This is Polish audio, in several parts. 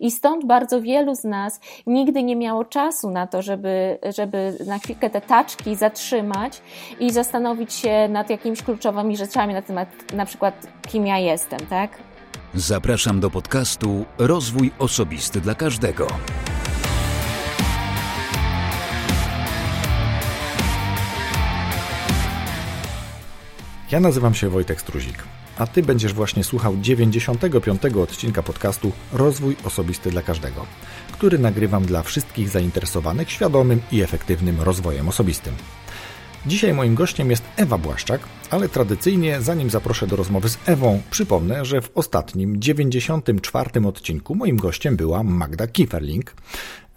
I stąd bardzo wielu z nas nigdy nie miało czasu na to, żeby, żeby na chwilkę te taczki zatrzymać i zastanowić się nad jakimiś kluczowymi rzeczami na temat na przykład kim ja jestem, tak? Zapraszam do podcastu Rozwój Osobisty dla Każdego. Ja nazywam się Wojtek Struzik, a Ty będziesz właśnie słuchał 95. odcinka podcastu Rozwój Osobisty dla Każdego, który nagrywam dla wszystkich zainteresowanych świadomym i efektywnym rozwojem osobistym. Dzisiaj moim gościem jest Ewa Błaszczak, ale tradycyjnie, zanim zaproszę do rozmowy z Ewą, przypomnę, że w ostatnim, 94. odcinku moim gościem była Magda Kieferling,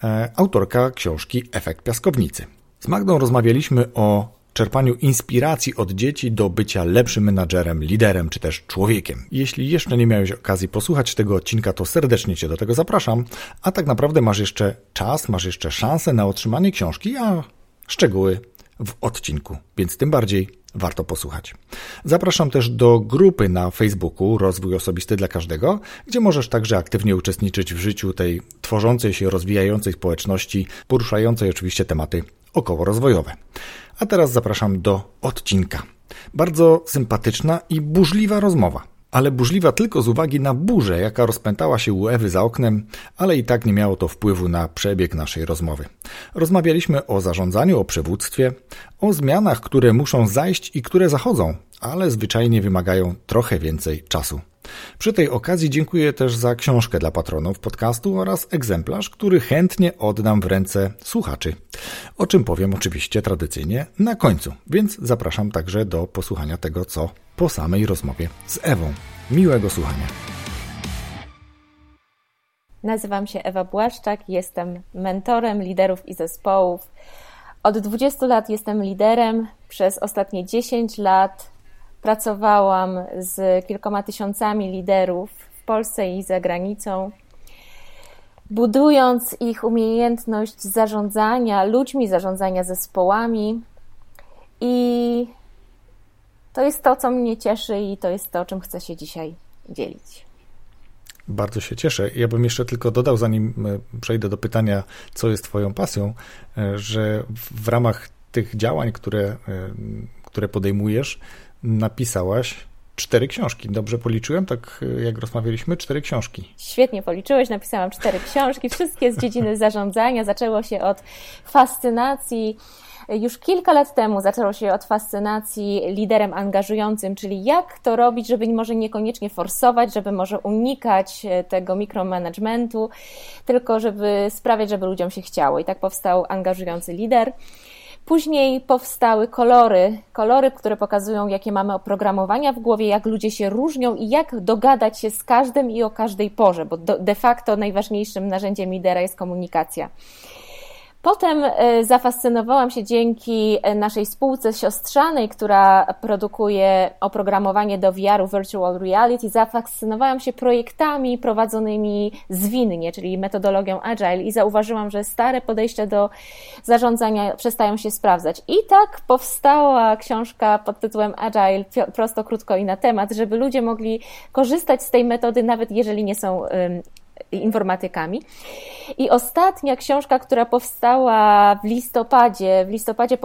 e, autorka książki Efekt Piaskownicy. Z Magdą rozmawialiśmy o czerpaniu inspiracji od dzieci do bycia lepszym menadżerem, liderem czy też człowiekiem. Jeśli jeszcze nie miałeś okazji posłuchać tego odcinka, to serdecznie Cię do tego zapraszam, a tak naprawdę masz jeszcze czas, masz jeszcze szansę na otrzymanie książki, a szczegóły w odcinku, więc tym bardziej warto posłuchać. Zapraszam też do grupy na Facebooku Rozwój Osobisty dla Każdego, gdzie możesz także aktywnie uczestniczyć w życiu tej tworzącej się, rozwijającej społeczności, poruszającej oczywiście tematy okołorozwojowe. A teraz zapraszam do odcinka. Bardzo sympatyczna i burzliwa rozmowa. Ale burzliwa tylko z uwagi na burzę, jaka rozpętała się u Ewy za oknem, ale i tak nie miało to wpływu na przebieg naszej rozmowy. Rozmawialiśmy o zarządzaniu, o przywództwie, o zmianach, które muszą zajść i które zachodzą, ale zwyczajnie wymagają trochę więcej czasu. Przy tej okazji dziękuję też za książkę dla patronów podcastu oraz egzemplarz, który chętnie oddam w ręce słuchaczy. O czym powiem oczywiście tradycyjnie na końcu, więc zapraszam także do posłuchania tego, co po samej rozmowie z Ewą. Miłego słuchania. Nazywam się Ewa Błaszczak, jestem mentorem liderów i zespołów. Od 20 lat jestem liderem, przez ostatnie 10 lat Pracowałam z kilkoma tysiącami liderów w Polsce i za granicą, budując ich umiejętność zarządzania ludźmi, zarządzania zespołami. I to jest to, co mnie cieszy, i to jest to, czym chcę się dzisiaj dzielić. Bardzo się cieszę. Ja bym jeszcze tylko dodał, zanim e, przejdę do pytania, co jest Twoją pasją, e, że w ramach tych działań, które, e, które podejmujesz, napisałaś cztery książki. Dobrze policzyłem, tak jak rozmawialiśmy, cztery książki. Świetnie policzyłeś, napisałam cztery książki, wszystkie z dziedziny zarządzania. Zaczęło się od fascynacji. Już kilka lat temu zaczęło się od fascynacji liderem angażującym, czyli jak to robić, żeby może niekoniecznie forsować, żeby może unikać tego mikromanagementu, tylko żeby sprawiać, żeby ludziom się chciało. I tak powstał angażujący lider. Później powstały kolory, kolory, które pokazują, jakie mamy oprogramowania w głowie, jak ludzie się różnią i jak dogadać się z każdym i o każdej porze, bo de facto najważniejszym narzędziem lidera jest komunikacja. Potem e, zafascynowałam się dzięki e, naszej spółce siostrzanej, która produkuje oprogramowanie do VR-u Virtual Reality. Zafascynowałam się projektami prowadzonymi zwinnie, czyli metodologią Agile i zauważyłam, że stare podejścia do zarządzania przestają się sprawdzać. I tak powstała książka pod tytułem Agile, prosto, krótko i na temat, żeby ludzie mogli korzystać z tej metody, nawet jeżeli nie są informatykami. I ostatnia książka, która powstała w listopadzie, w listopadzie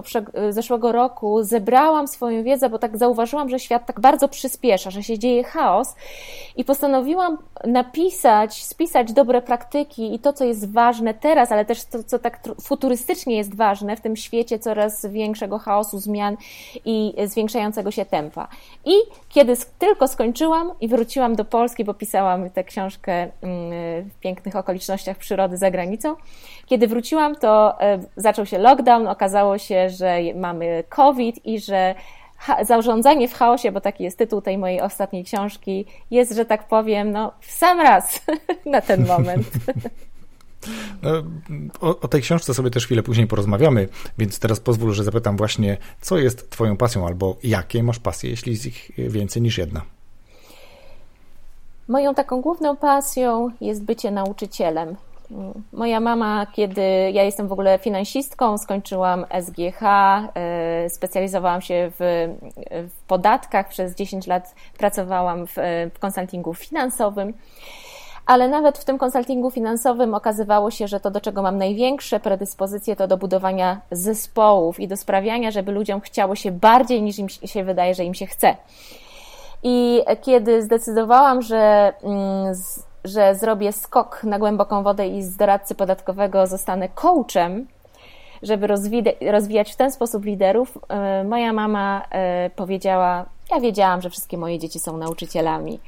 zeszłego roku, zebrałam swoją wiedzę, bo tak zauważyłam, że świat tak bardzo przyspiesza, że się dzieje chaos i postanowiłam napisać, spisać dobre praktyki i to, co jest ważne teraz, ale też to, co tak futurystycznie jest ważne w tym świecie coraz większego chaosu, zmian i zwiększającego się tempa. I kiedy tylko skończyłam i wróciłam do Polski, bo pisałam tę książkę mm, w pięknych okolicznościach przyrody za granicą. Kiedy wróciłam, to e, zaczął się lockdown, okazało się, że mamy COVID i że zarządzanie w chaosie, bo taki jest tytuł tej mojej ostatniej książki, jest, że tak powiem, no, w sam raz na ten moment. No, o, o, tej książce sobie też chwilę później porozmawiamy, więc teraz pozwól, że zapytam właśnie, co jest Twoją pasją albo jakie masz pasje, jeśli jest ich więcej niż jedna. Moją taką główną pasją jest bycie nauczycielem. Moja mama, kiedy ja jestem w ogóle finansistką, skończyłam SGH, e, specjalizowałam się w, w podatkach, przez 10 lat pracowałam w, w konsultingu finansowym. ale nawet w tym konsultingu finansowym okazywało się, że to, do czego mam największe predyspozycje, to do budowania zespołów i do sprawiania, żeby ludziom chciało się bardziej niż im się wydaje, że im się chce. I kiedy zdecydowałam, że, mm, że zrobię skok na głęboką wodę i z doradcy podatkowego zostanę coachem, żeby rozwijać w ten sposób liderów, e, moja mama e, powiedziała: Ja wiedziałam, że wszystkie moje dzieci są nauczycielami.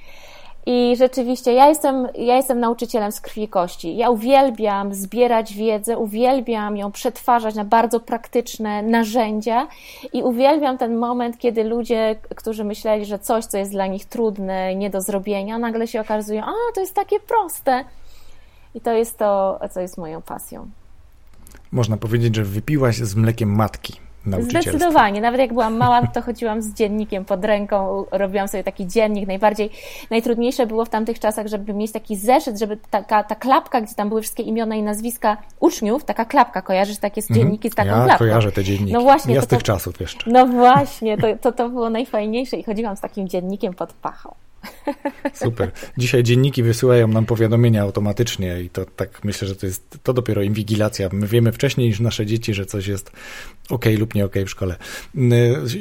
I rzeczywiście, ja jestem, ja jestem nauczycielem z krwi i kości. Ja uwielbiam zbierać wiedzę, uwielbiam ją przetwarzać na bardzo praktyczne narzędzia i uwielbiam ten moment, kiedy ludzie, którzy myśleli, że coś, co jest dla nich trudne, nie do zrobienia, nagle się okazują, a to jest takie proste. I to jest to, co jest moją pasją. Można powiedzieć, że wypiłaś z mlekiem matki. Zdecydowanie. Nawet jak byłam mała, to chodziłam z dziennikiem pod ręką, robiłam sobie taki dziennik. Najbardziej, najtrudniejsze było w tamtych czasach, żeby mieć taki zeszyt, żeby taka, ta klapka, gdzie tam były wszystkie imiona i nazwiska uczniów, taka klapka, kojarzysz takie z mhm. dzienniki z taką ja klapką? Ja kojarzę te dzienniki. No właśnie. Ja z tych to, czasów jeszcze. No właśnie, to, to, to było najfajniejsze i chodziłam z takim dziennikiem pod pachą. Super. Dzisiaj dzienniki wysyłają nam powiadomienia automatycznie i to tak myślę, że to jest to dopiero inwigilacja. My wiemy wcześniej niż nasze dzieci, że coś jest ok lub nie ok w szkole.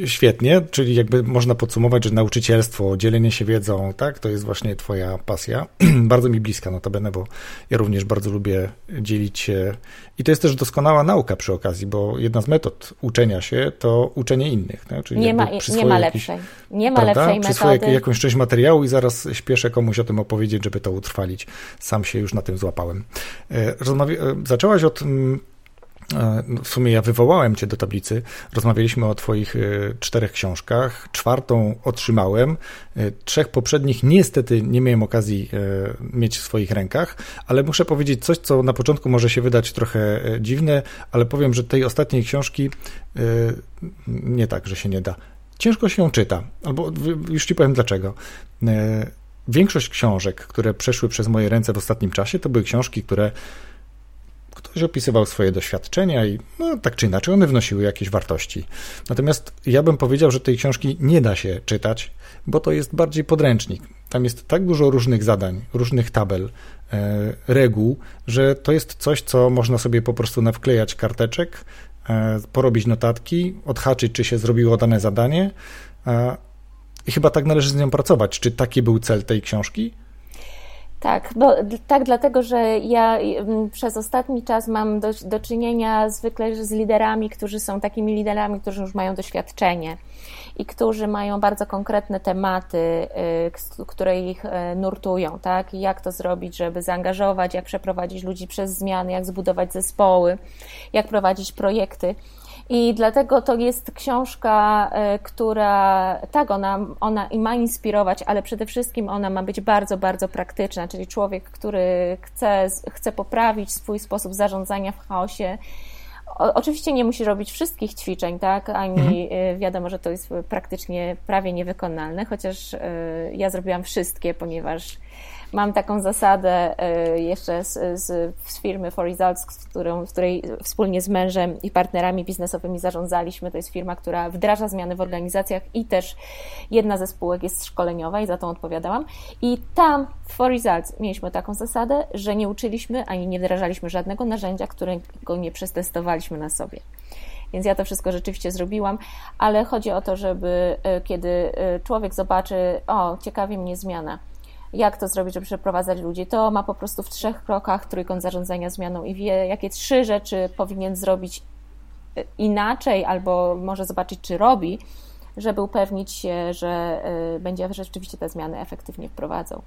Świetnie, czyli jakby można podsumować, że nauczycielstwo, dzielenie się wiedzą, tak, to jest właśnie twoja pasja. bardzo mi bliska notabene, bo ja również bardzo lubię dzielić się i to jest też doskonała nauka przy okazji, bo jedna z metod uczenia się to uczenie innych. Tak? Czyli nie, ma, nie ma lepszej. Nie ma prawda? lepszej metody. Przyswoję jakąś część materiału i zaraz śpieszę komuś o tym opowiedzieć, żeby to utrwalić. Sam się już na tym złapałem. E, rozmawia... E, zaczęłaś od mm, w sumie ja wywołałem cię do tablicy. Rozmawialiśmy o twoich e, czterech książkach. Czwartą otrzymałem. E, trzech poprzednich niestety nie miałem okazji mieć w swoich rękach, ale muszę powiedzieć coś, co na początku może się wydać trochę dziwne, ale powiem, że tej ostatniej książki nie tak, że się nie da. Ciężko się ją czyta, albo już ci powiem dlaczego. Większość książek, które przeszły przez moje ręce w ostatnim czasie, to były książki, które Ktoś opisywał swoje doświadczenia i no, tak czy inaczej one wnosiły jakieś wartości. Natomiast ja bym powiedział, że tej książki nie da się czytać, bo to jest bardziej podręcznik. Tam jest tak dużo różnych zadań, różnych tabel, e, reguł, że to jest coś, co można sobie po prostu nawklejać karteczek, e, porobić notatki, odhaczyć, czy się zrobiło dane zadanie. I chyba tak należy z nią pracować. Czy taki był cel tej książki? Tak, bo, tak, dlatego że ja przez ostatni czas mam do, do czynienia zwykle z liderami, którzy są takimi liderami, którzy już mają doświadczenie i którzy mają bardzo konkretne tematy, y, które ich y, nurtują, tak? Jak to zrobić, żeby zaangażować, jak przeprowadzić ludzi przez zmiany, jak zbudować zespoły, jak prowadzić projekty. I dlatego to jest książka, e, która, tak, ona, ona i ma inspirować, ale przede wszystkim ona ma być bardzo, bardzo praktyczna, czyli człowiek, który chce, chce poprawić swój sposób zarządzania w chaosie. Oczywiście nie musi robić wszystkich ćwiczeń, tak? Ani mhm. E, wiadomo, że to jest praktycznie prawie niewykonalne, chociaż e, ja zrobiłam wszystkie, ponieważ Mam taką zasadę e, jeszcze z, z, z firmy For Results, z którą, w której wspólnie z mężem i partnerami biznesowymi zarządzaliśmy. To jest firma, która wdraża zmiany w organizacjach i też jedna ze spółek jest szkoleniowa i za tą odpowiadałam. I tam w For Results mieliśmy taką zasadę, że nie uczyliśmy ani nie wdrażaliśmy żadnego narzędzia, którego nie przetestowaliśmy na sobie. Więc ja to wszystko rzeczywiście zrobiłam, ale chodzi o to, żeby e, kiedy e, człowiek zobaczy, o, ciekawi mnie zmiana, jak to zrobić, żeby przeprowadzać ludzi, to ma po prostu w trzech krokach trójkąt zarządzania zmianą i wie, jakie trzy rzeczy powinien zrobić y, inaczej, albo może zobaczyć, czy robi, żeby upewnić się, że y, będzie rzeczywiście te zmiany efektywnie wprowadzał.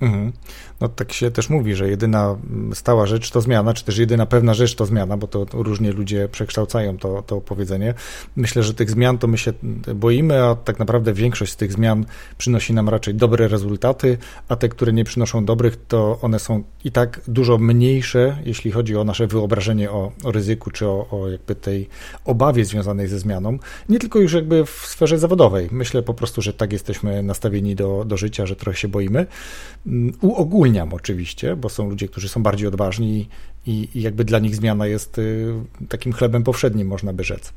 Mhm. No tak się też mówi, że jedyna stała rzecz to zmiana, czy też jedyna pewna rzecz to zmiana, bo to, to różnie ludzie przekształcają to, to powiedzenie. Myślę, że tych zmian to my się boimy, a tak naprawdę większość z tych zmian przynosi nam raczej dobre rezultaty, a te, które nie przynoszą dobrych, to one są i tak dużo mniejsze, jeśli chodzi o nasze wyobrażenie o, o ryzyku, czy o, o jakby tej obawie związanej ze zmianą. Nie tylko już jakby w sferze zawodowej. Myślę po prostu, że tak jesteśmy nastawieni do, do życia, że trochę się boimy. Mm, uogólniam oczywiście, bo są ludzie, którzy są bardziej odważni i, jakby dla nich zmiana jest y, takim chlebem powszednim, można by rzec.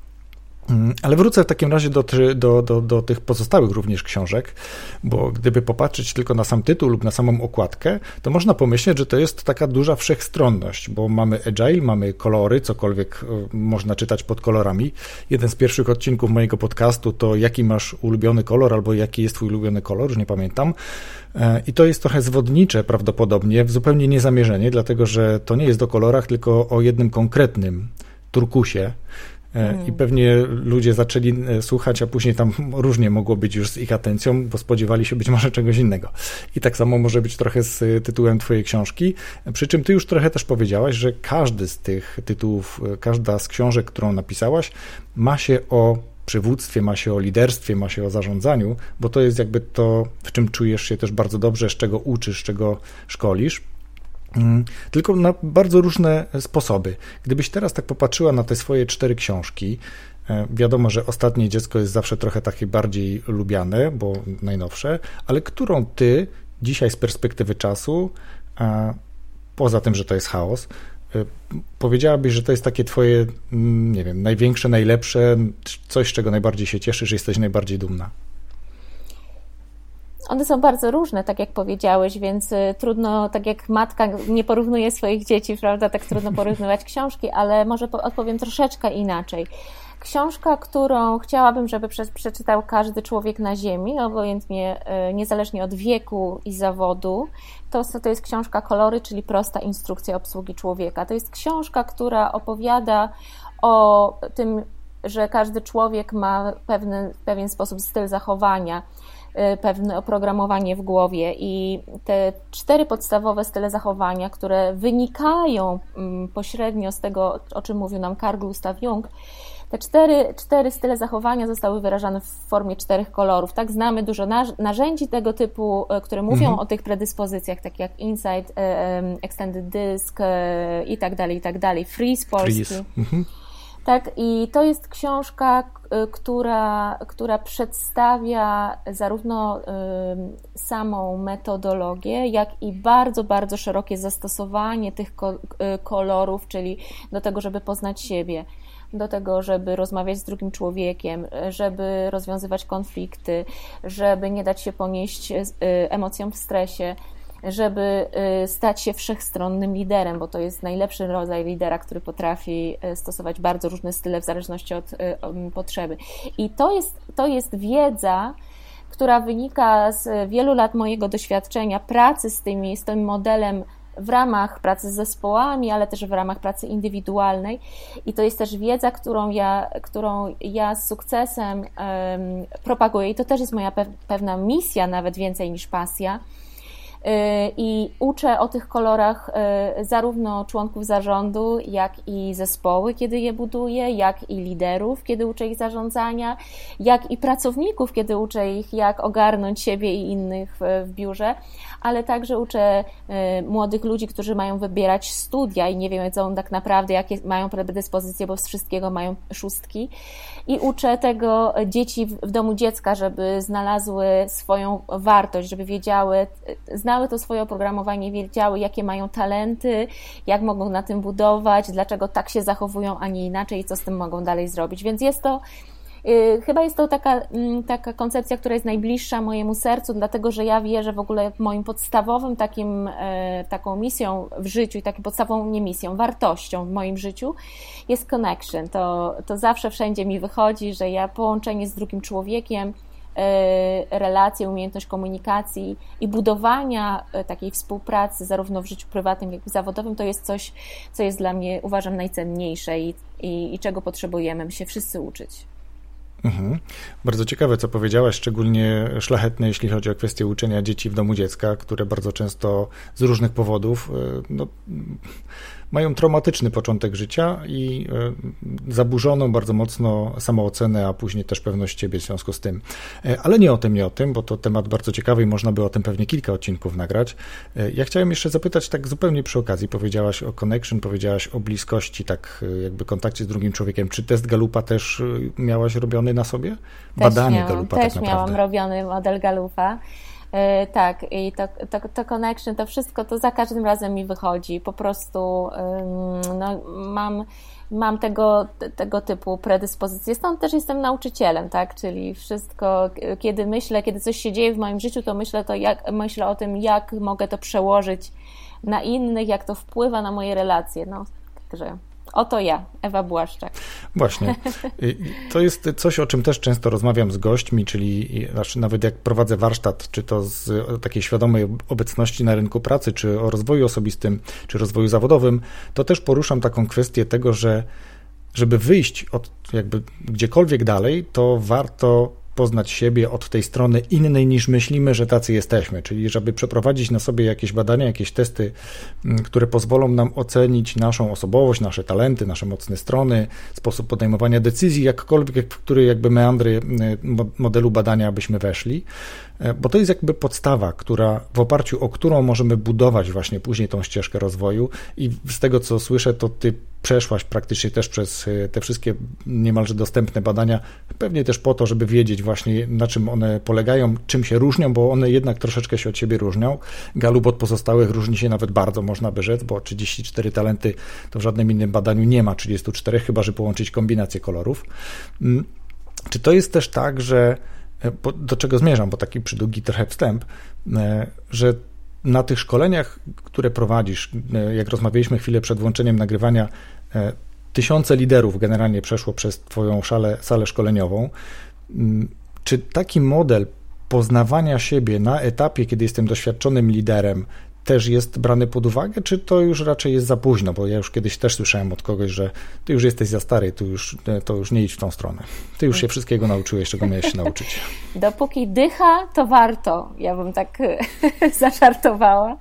Mm, ale wrócę w takim razie do, do, do, do, tych pozostałych również książek, bo gdyby popatrzeć tylko na sam tytuł lub na samą okładkę, to można pomyśleć, że to jest taka duża wszechstronność, bo mamy agile, mamy kolory, cokolwiek e, można czytać pod kolorami. Jeden z pierwszych odcinków mojego podcastu to jaki masz ulubiony kolor albo jaki jest twój ulubiony kolor, już nie pamiętam. E, I to jest trochę zwodnicze prawdopodobnie, zupełnie niezamierzenie, dlatego że to nie jest o kolorach, tylko o jednym konkretnym turkusie. Hmm. I pewnie ludzie zaczęli e, słuchać, a później tam różnie mogło być już z ich atencją, bo spodziewali się być może czegoś innego. I tak samo może być trochę z tytułem Twojej książki. Przy czym Ty już trochę też powiedziałaś, że każdy z tych tytułów, każda z książek, którą napisałaś, ma się o przywództwie, ma się o liderstwie, ma się o zarządzaniu, bo to jest jakby to, w czym czujesz się też bardzo dobrze, z czego uczysz, czego szkolisz. Mm, tylko na bardzo różne sposoby. Gdybyś teraz tak popatrzyła na te swoje cztery książki, e, wiadomo, że ostatnie dziecko jest zawsze trochę takie bardziej lubiane, bo najnowsze, ale którą ty dzisiaj z perspektywy czasu, poza tym, że to jest chaos, e, powiedziałabyś, że to jest takie twoje, mm, nie wiem, największe, najlepsze, coś, z czego najbardziej się cieszysz, jesteś najbardziej dumna? One są bardzo różne, tak jak powiedziałeś, więc y, trudno, tak jak matka nie porównuje swoich dzieci, prawda, tak trudno porównywać książki, ale może odpowiem troszeczkę inaczej. Książka, którą chciałabym, żeby przeczytał każdy człowiek na Ziemi, obojętnie, y, niezależnie od wieku i zawodu, to, to jest książka Kolory, czyli prosta instrukcja obsługi człowieka. To jest książka, która opowiada o tym, że każdy człowiek ma pewny, pewien sposób, styl zachowania, pewne oprogramowanie w głowie i te cztery podstawowe style zachowania, które wynikają mm, pośrednio z tego, o czym mówił nam Carl Gustav Jung, te cztery, cztery style zachowania zostały wyrażane w formie czterech kolorów. Tak, znamy dużo narzędzi tego typu, y, które mówią mhm. o tych predyspozycjach, tak jak Insight, y, Extended Disk i tak dalej, i tak dalej. Freeze polski. Freeze. Mhm. Tak, i to jest książka, która, która przedstawia zarówno samą metodologię, jak i bardzo, bardzo szerokie zastosowanie tych y, kolorów, czyli do tego, żeby poznać siebie do tego, żeby rozmawiać z drugim człowiekiem, żeby rozwiązywać konflikty, żeby nie dać się ponieść y, emocjom w stresie, żeby y, stać się wszechstronnym liderem, bo to jest najlepszy rodzaj lidera, który potrafi y, stosować bardzo różne style w zależności od y, potrzeby. I to jest, to jest wiedza, która wynika z wielu lat mojego doświadczenia pracy z, tymi, z tym modelem w ramach pracy z zespołami, ale też w ramach pracy indywidualnej. I to jest też wiedza, którą ja, którą ja z sukcesem um, propaguję. I to też jest moja pewna misja, nawet więcej niż pasja i uczę o tych kolorach y, zarówno członków zarządu, jak i zespoły, kiedy je buduję, jak i liderów, kiedy uczę ich zarządzania, jak i pracowników, kiedy uczę ich, jak ogarnąć siebie i innych w, biurze, ale także uczę y, młodych ludzi, którzy mają wybierać studia i nie wiedzą tak naprawdę, jakie mają predyspozycje, bo z wszystkiego mają szóstki. I uczę tego dzieci w domu dziecka, żeby znalazły swoją wartość, żeby wiedziały, znały to swoje oprogramowanie, wiedziały, jakie mają talenty, jak mogą na tym budować, dlaczego tak się zachowują, a nie inaczej i co z tym mogą dalej zrobić. Więc jest to y, Chyba jest to taka, mm, taka koncepcja, która jest najbliższa mojemu sercu, dlatego że ja wierzę w ogóle moim podstawowym takim, e, taką misją w życiu i taką podstawową, nie misją, wartością w moim życiu jest connection. To, to zawsze wszędzie mi wychodzi, że ja połączenie z drugim człowiekiem, relacje, umiejętność komunikacji i budowania e, takiej współpracy zarówno w życiu prywatnym, jak i zawodowym, to jest coś, co jest dla mnie, uważam, najcenniejsze i, i, i czego potrzebujemy się wszyscy uczyć. Mhm. Bardzo ciekawe, co powiedziałaś, szczególnie szlachetne, jeśli chodzi o kwestię uczenia dzieci w domu dziecka, które bardzo często z różnych powodów e, no, mają traumatyczny początek życia i e, zaburzoną bardzo mocno samoocenę, a później też pewność siebie w związku z tym. E, ale nie o tym, nie o tym, bo to temat bardzo ciekawy i można by o tym pewnie kilka odcinków nagrać. E, ja chciałem jeszcze zapytać tak zupełnie przy okazji, powiedziałaś o connection, powiedziałaś o bliskości, tak jakby kontakcie z drugim człowiekiem. Czy test Galupa też miałaś robiony na sobie? Też Badanie miałam, Galupa też tak naprawdę. miałam robiony model Galupa. E, tak, i to, to, to connection, to wszystko, to za każdym razem mi wychodzi. Po prostu no, mam, mam tego, tego typu predyspozycje. Stąd też jestem nauczycielem, tak? Czyli wszystko, kiedy myślę, kiedy coś się dzieje w moim życiu, to myślę, to jak, myślę o tym, jak mogę to przełożyć na innych, jak to wpływa na moje relacje. No, także Oto ja, Ewa Błaszczak. Właśnie. To jest coś, o czym też często rozmawiam z gośćmi, czyli znaczy nawet jak prowadzę warsztat, czy to z takiej świadomej obecności na rynku pracy, czy o rozwoju osobistym, czy rozwoju zawodowym, to też poruszam taką kwestię tego, że żeby wyjść od jakby gdziekolwiek dalej, to warto poznać siebie od tej strony innej niż myślimy, że tacy jesteśmy, czyli żeby przeprowadzić na sobie jakieś badania, jakieś testy, mm, które pozwolą nam ocenić naszą osobowość, nasze talenty, nasze mocne strony, sposób podejmowania decyzji, jakkolwiek, w który jakby meandry mm, modelu badania byśmy weszli, bo to jest jakby podstawa, która, w oparciu o którą możemy budować właśnie później tą ścieżkę rozwoju i z tego, co słyszę, to ty przeszłaś praktycznie też przez e, te wszystkie niemalże dostępne badania, pewnie też po to, żeby wiedzieć właśnie na czym one polegają, czym się różnią, bo one jednak troszeczkę się od siebie różnią. Galup od pozostałych różni się nawet bardzo, można by rzec, bo 34 talenty to w żadnym innym badaniu nie ma 34, chyba że połączyć kombinację kolorów. Mm, czy to jest też tak, że e, do czego zmierzam, bo taki przydługi trochę wstęp, e, że na tych szkoleniach, które prowadzisz, e, jak rozmawialiśmy chwilę przed włączeniem nagrywania, e, tysiące liderów generalnie przeszło przez Twoją szale, salę szkoleniową. Mm, czy taki model poznawania siebie na etapie, kiedy jestem doświadczonym liderem, też jest brany pod uwagę, czy to już raczej jest za późno? Bo ja już kiedyś też słyszałem od kogoś, że ty już jesteś za stary, tu już, to już nie idź w tą stronę. Ty już się wszystkiego nauczyłeś, czego miałeś się nauczyć. Dopóki dycha, to warto. Ja bym tak zażartowała.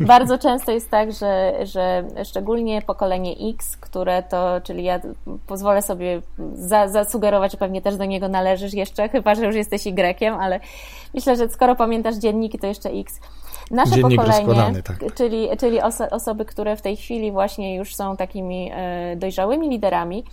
Bardzo często jest tak, że, że szczególnie pokolenie X, które to, czyli ja pozwolę sobie za, zasugerować, że pewnie też do niego należysz jeszcze, chyba że już jesteś Y, ale myślę, że skoro pamiętasz dzienniki, to jeszcze X Nasze Dziennik pokolenie, tak. czyli, czyli oso osoby, które w tej chwili właśnie już są takimi e, dojrzałymi liderami,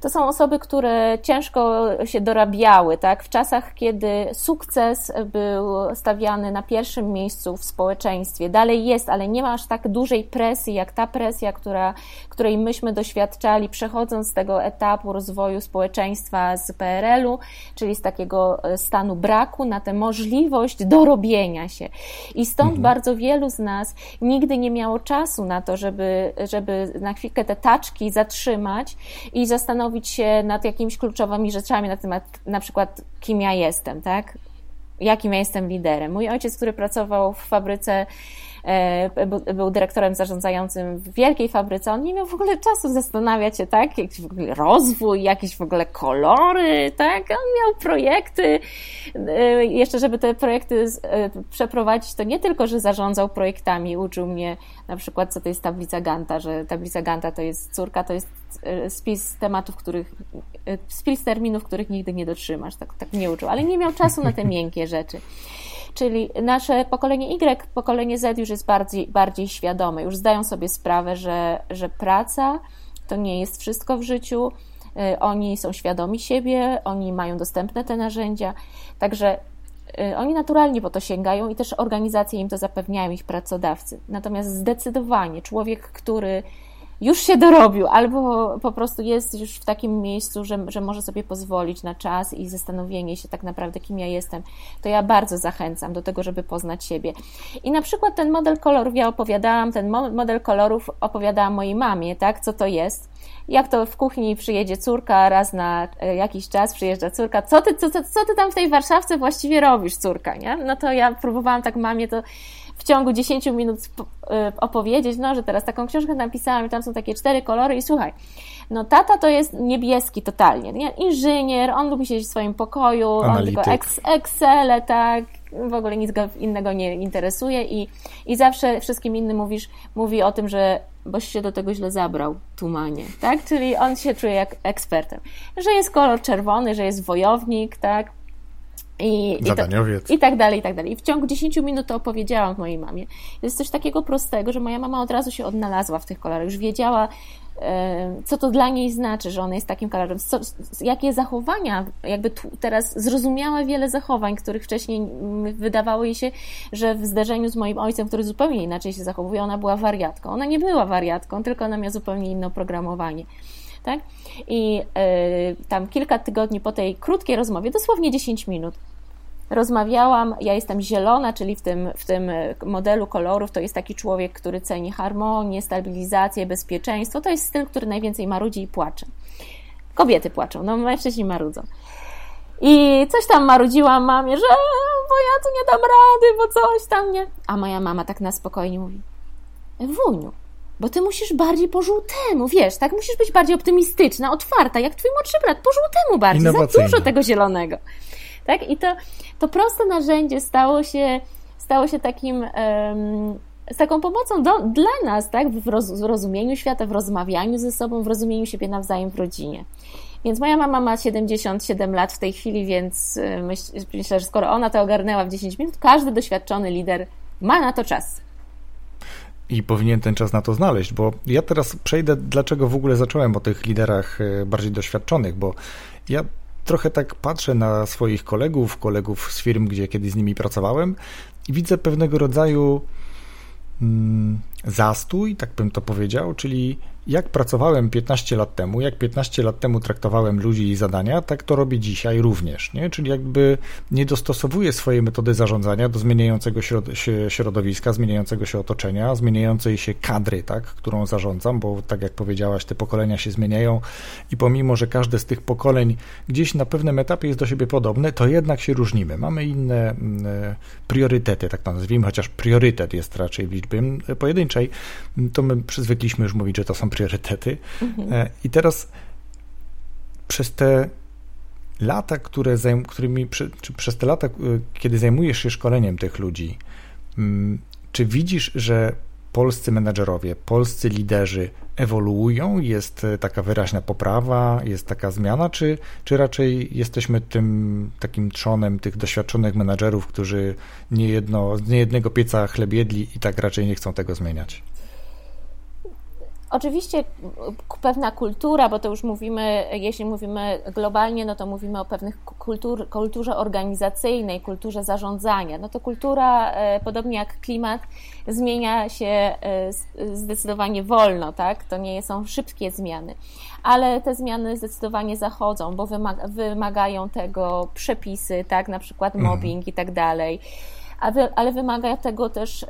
to są osoby, które ciężko się dorabiały, tak? W czasach, kiedy sukces był stawiany na pierwszym miejscu w społeczeństwie, dalej jest, ale nie ma aż tak dużej presji, jak ta presja, która, której myśmy doświadczali, przechodząc z tego etapu rozwoju społeczeństwa z PRL-u, czyli z takiego e, stanu braku, na tę możliwość dorobienia się. I stąd mhm. bardzo wielu z nas nigdy nie miało czasu na to, żeby, żeby na chwilkę te taczki zatrzymać i zastanowić, zastanowić się nad jakimiś kluczowymi rzeczami na temat na przykład kim ja jestem, tak? Jakim ja jestem liderem. Mój ojciec, który pracował w fabryce był dyrektorem zarządzającym w wielkiej fabryce, on nie miał w ogóle czasu zastanawiać się, tak, jakiś w ogóle rozwój, jakieś w ogóle kolory, tak, on miał projekty, e, jeszcze żeby te projekty e, przeprowadzić, to nie tylko, że zarządzał projektami, uczył mnie na przykład, co to jest tablica Ganta, że tablica Ganta to jest córka, to jest spis tematów, których, spis terminów, których nigdy nie dotrzymasz, tak, tak nie uczył, ale nie miał czasu na te miękkie rzeczy. Czyli nasze pokolenie Y, pokolenie Z już jest bardziej, bardziej świadome, już zdają sobie sprawę, że, że praca to nie jest wszystko w życiu. Y, oni są świadomi siebie, oni mają dostępne te narzędzia, także y, oni naturalnie po to sięgają i też organizacje im to zapewniają, ich pracodawcy. Natomiast zdecydowanie człowiek, który już się dorobił, albo po prostu jest już w takim miejscu, że, że może sobie pozwolić na czas i zastanowienie się tak naprawdę, kim ja jestem, to ja bardzo zachęcam do tego, żeby poznać siebie. I na przykład ten model kolorów, ja opowiadałam, ten model kolorów opowiadałam mojej mamie, tak, co to jest. Jak to w kuchni przyjedzie córka, raz na e, jakiś czas przyjeżdża córka, co ty, co, co, co ty tam w tej Warszawce właściwie robisz, córka, nie? No to ja próbowałam tak mamie to w ciągu 10 minut y, opowiedzieć, no, że teraz taką książkę napisałam i tam są takie cztery kolory i słuchaj, no tata to jest niebieski totalnie, nie? inżynier, on lubi siedzieć w swoim pokoju, Analityk. on tylko ex Excel, tak, w ogóle nic go innego nie interesuje i, i zawsze wszystkim innym mówisz, mówi o tym, że boś się do tego źle zabrał, tumanie, tak? Czyli on się czuje jak ekspertem. Że jest kolor czerwony, że jest wojownik, tak? I, Zadaniowiec. I, to, I tak dalej, i tak dalej. I w ciągu 10 minut to opowiedziałam mojej mamie. To jest coś takiego prostego, że moja mama od razu się odnalazła w tych kolorach. Już wiedziała, co to dla niej znaczy, że ona jest takim kolarzem, co, jakie zachowania, jakby teraz zrozumiała wiele zachowań, których wcześniej wydawało jej się, że w zderzeniu z moim ojcem, który zupełnie inaczej się zachowuje, ona była wariatką. Ona nie była wariatką, tylko ona miała zupełnie inne oprogramowanie. Tak? I y, tam kilka tygodni po tej krótkiej rozmowie, dosłownie 10 minut, rozmawiałam, ja jestem zielona, czyli w tym, w tym modelu kolorów to jest taki człowiek, który ceni harmonię, stabilizację, bezpieczeństwo. To jest styl, który najwięcej marudzi i płacze. Kobiety płaczą, no mężczyźni marudzą. I coś tam marudziłam mamie, że bo ja tu nie dam rady, bo coś tam nie. A moja mama tak na spokojnie mówi, Wuniu, bo ty musisz bardziej po żółtemu, wiesz, tak? Musisz być bardziej optymistyczna, otwarta, jak twój młodszy brat, po żółtemu bardziej, za dużo tego zielonego. Tak? I to, to proste narzędzie stało się, stało się takim, um, z taką pomocą do, dla nas, tak? W, roz, w rozumieniu świata, w rozmawianiu ze sobą, w rozumieniu siebie nawzajem w rodzinie. Więc moja mama ma 77 lat w tej chwili, więc myśl, myślę, że skoro ona to ogarnęła w 10 minut, każdy doświadczony lider ma na to czas. I powinien ten czas na to znaleźć, bo ja teraz przejdę, dlaczego w ogóle zacząłem o tych liderach y, bardziej doświadczonych, bo ja trochę tak patrzę na swoich kolegów, kolegów z firm, gdzie kiedyś z nimi pracowałem i widzę pewnego rodzaju mm, zastój, tak bym to powiedział, czyli jak pracowałem 15 lat temu, jak 15 lat temu traktowałem ludzi i zadania, tak to robię dzisiaj również, nie? Czyli jakby nie dostosowuję swojej metody zarządzania do zmieniającego się środowiska, zmieniającego się otoczenia, zmieniającej się kadry, tak, którą zarządzam, bo tak jak powiedziałaś, te pokolenia się zmieniają i pomimo, że każde z tych pokoleń gdzieś na pewnym etapie jest do siebie podobne, to jednak się różnimy. Mamy inne mm, e, priorytety, tak to nazwijmy, chociaż priorytet jest raczej w liczbie pojedynczej, to my przyzwykliśmy już mówić, że to są priorytety. Mhm. E, I teraz przez te lata, które zajm, którymi, czy przez te lata, e, kiedy zajmujesz się szkoleniem tych ludzi, mm, czy widzisz, że polscy menedżerowie, polscy liderzy ewoluują? Jest e, taka wyraźna poprawa, jest taka zmiana, czy, czy raczej jesteśmy tym takim trzonem tych doświadczonych menedżerów, którzy nie, jedno, z niejednego pieca chleb jedli i tak raczej nie chcą tego zmieniać? Oczywiście pewna kultura, bo to już mówimy, jeśli mówimy globalnie, no to mówimy o pewnych kultur, kulturze organizacyjnej, kulturze zarządzania. No to kultura, e, podobnie jak klimat, zmienia się e, zdecydowanie wolno, tak? To nie są szybkie zmiany, ale te zmiany zdecydowanie zachodzą, bo wymagają tego przepisy, tak? Na przykład mhm. mobbing mhm. i tak dalej ale wymaga tego też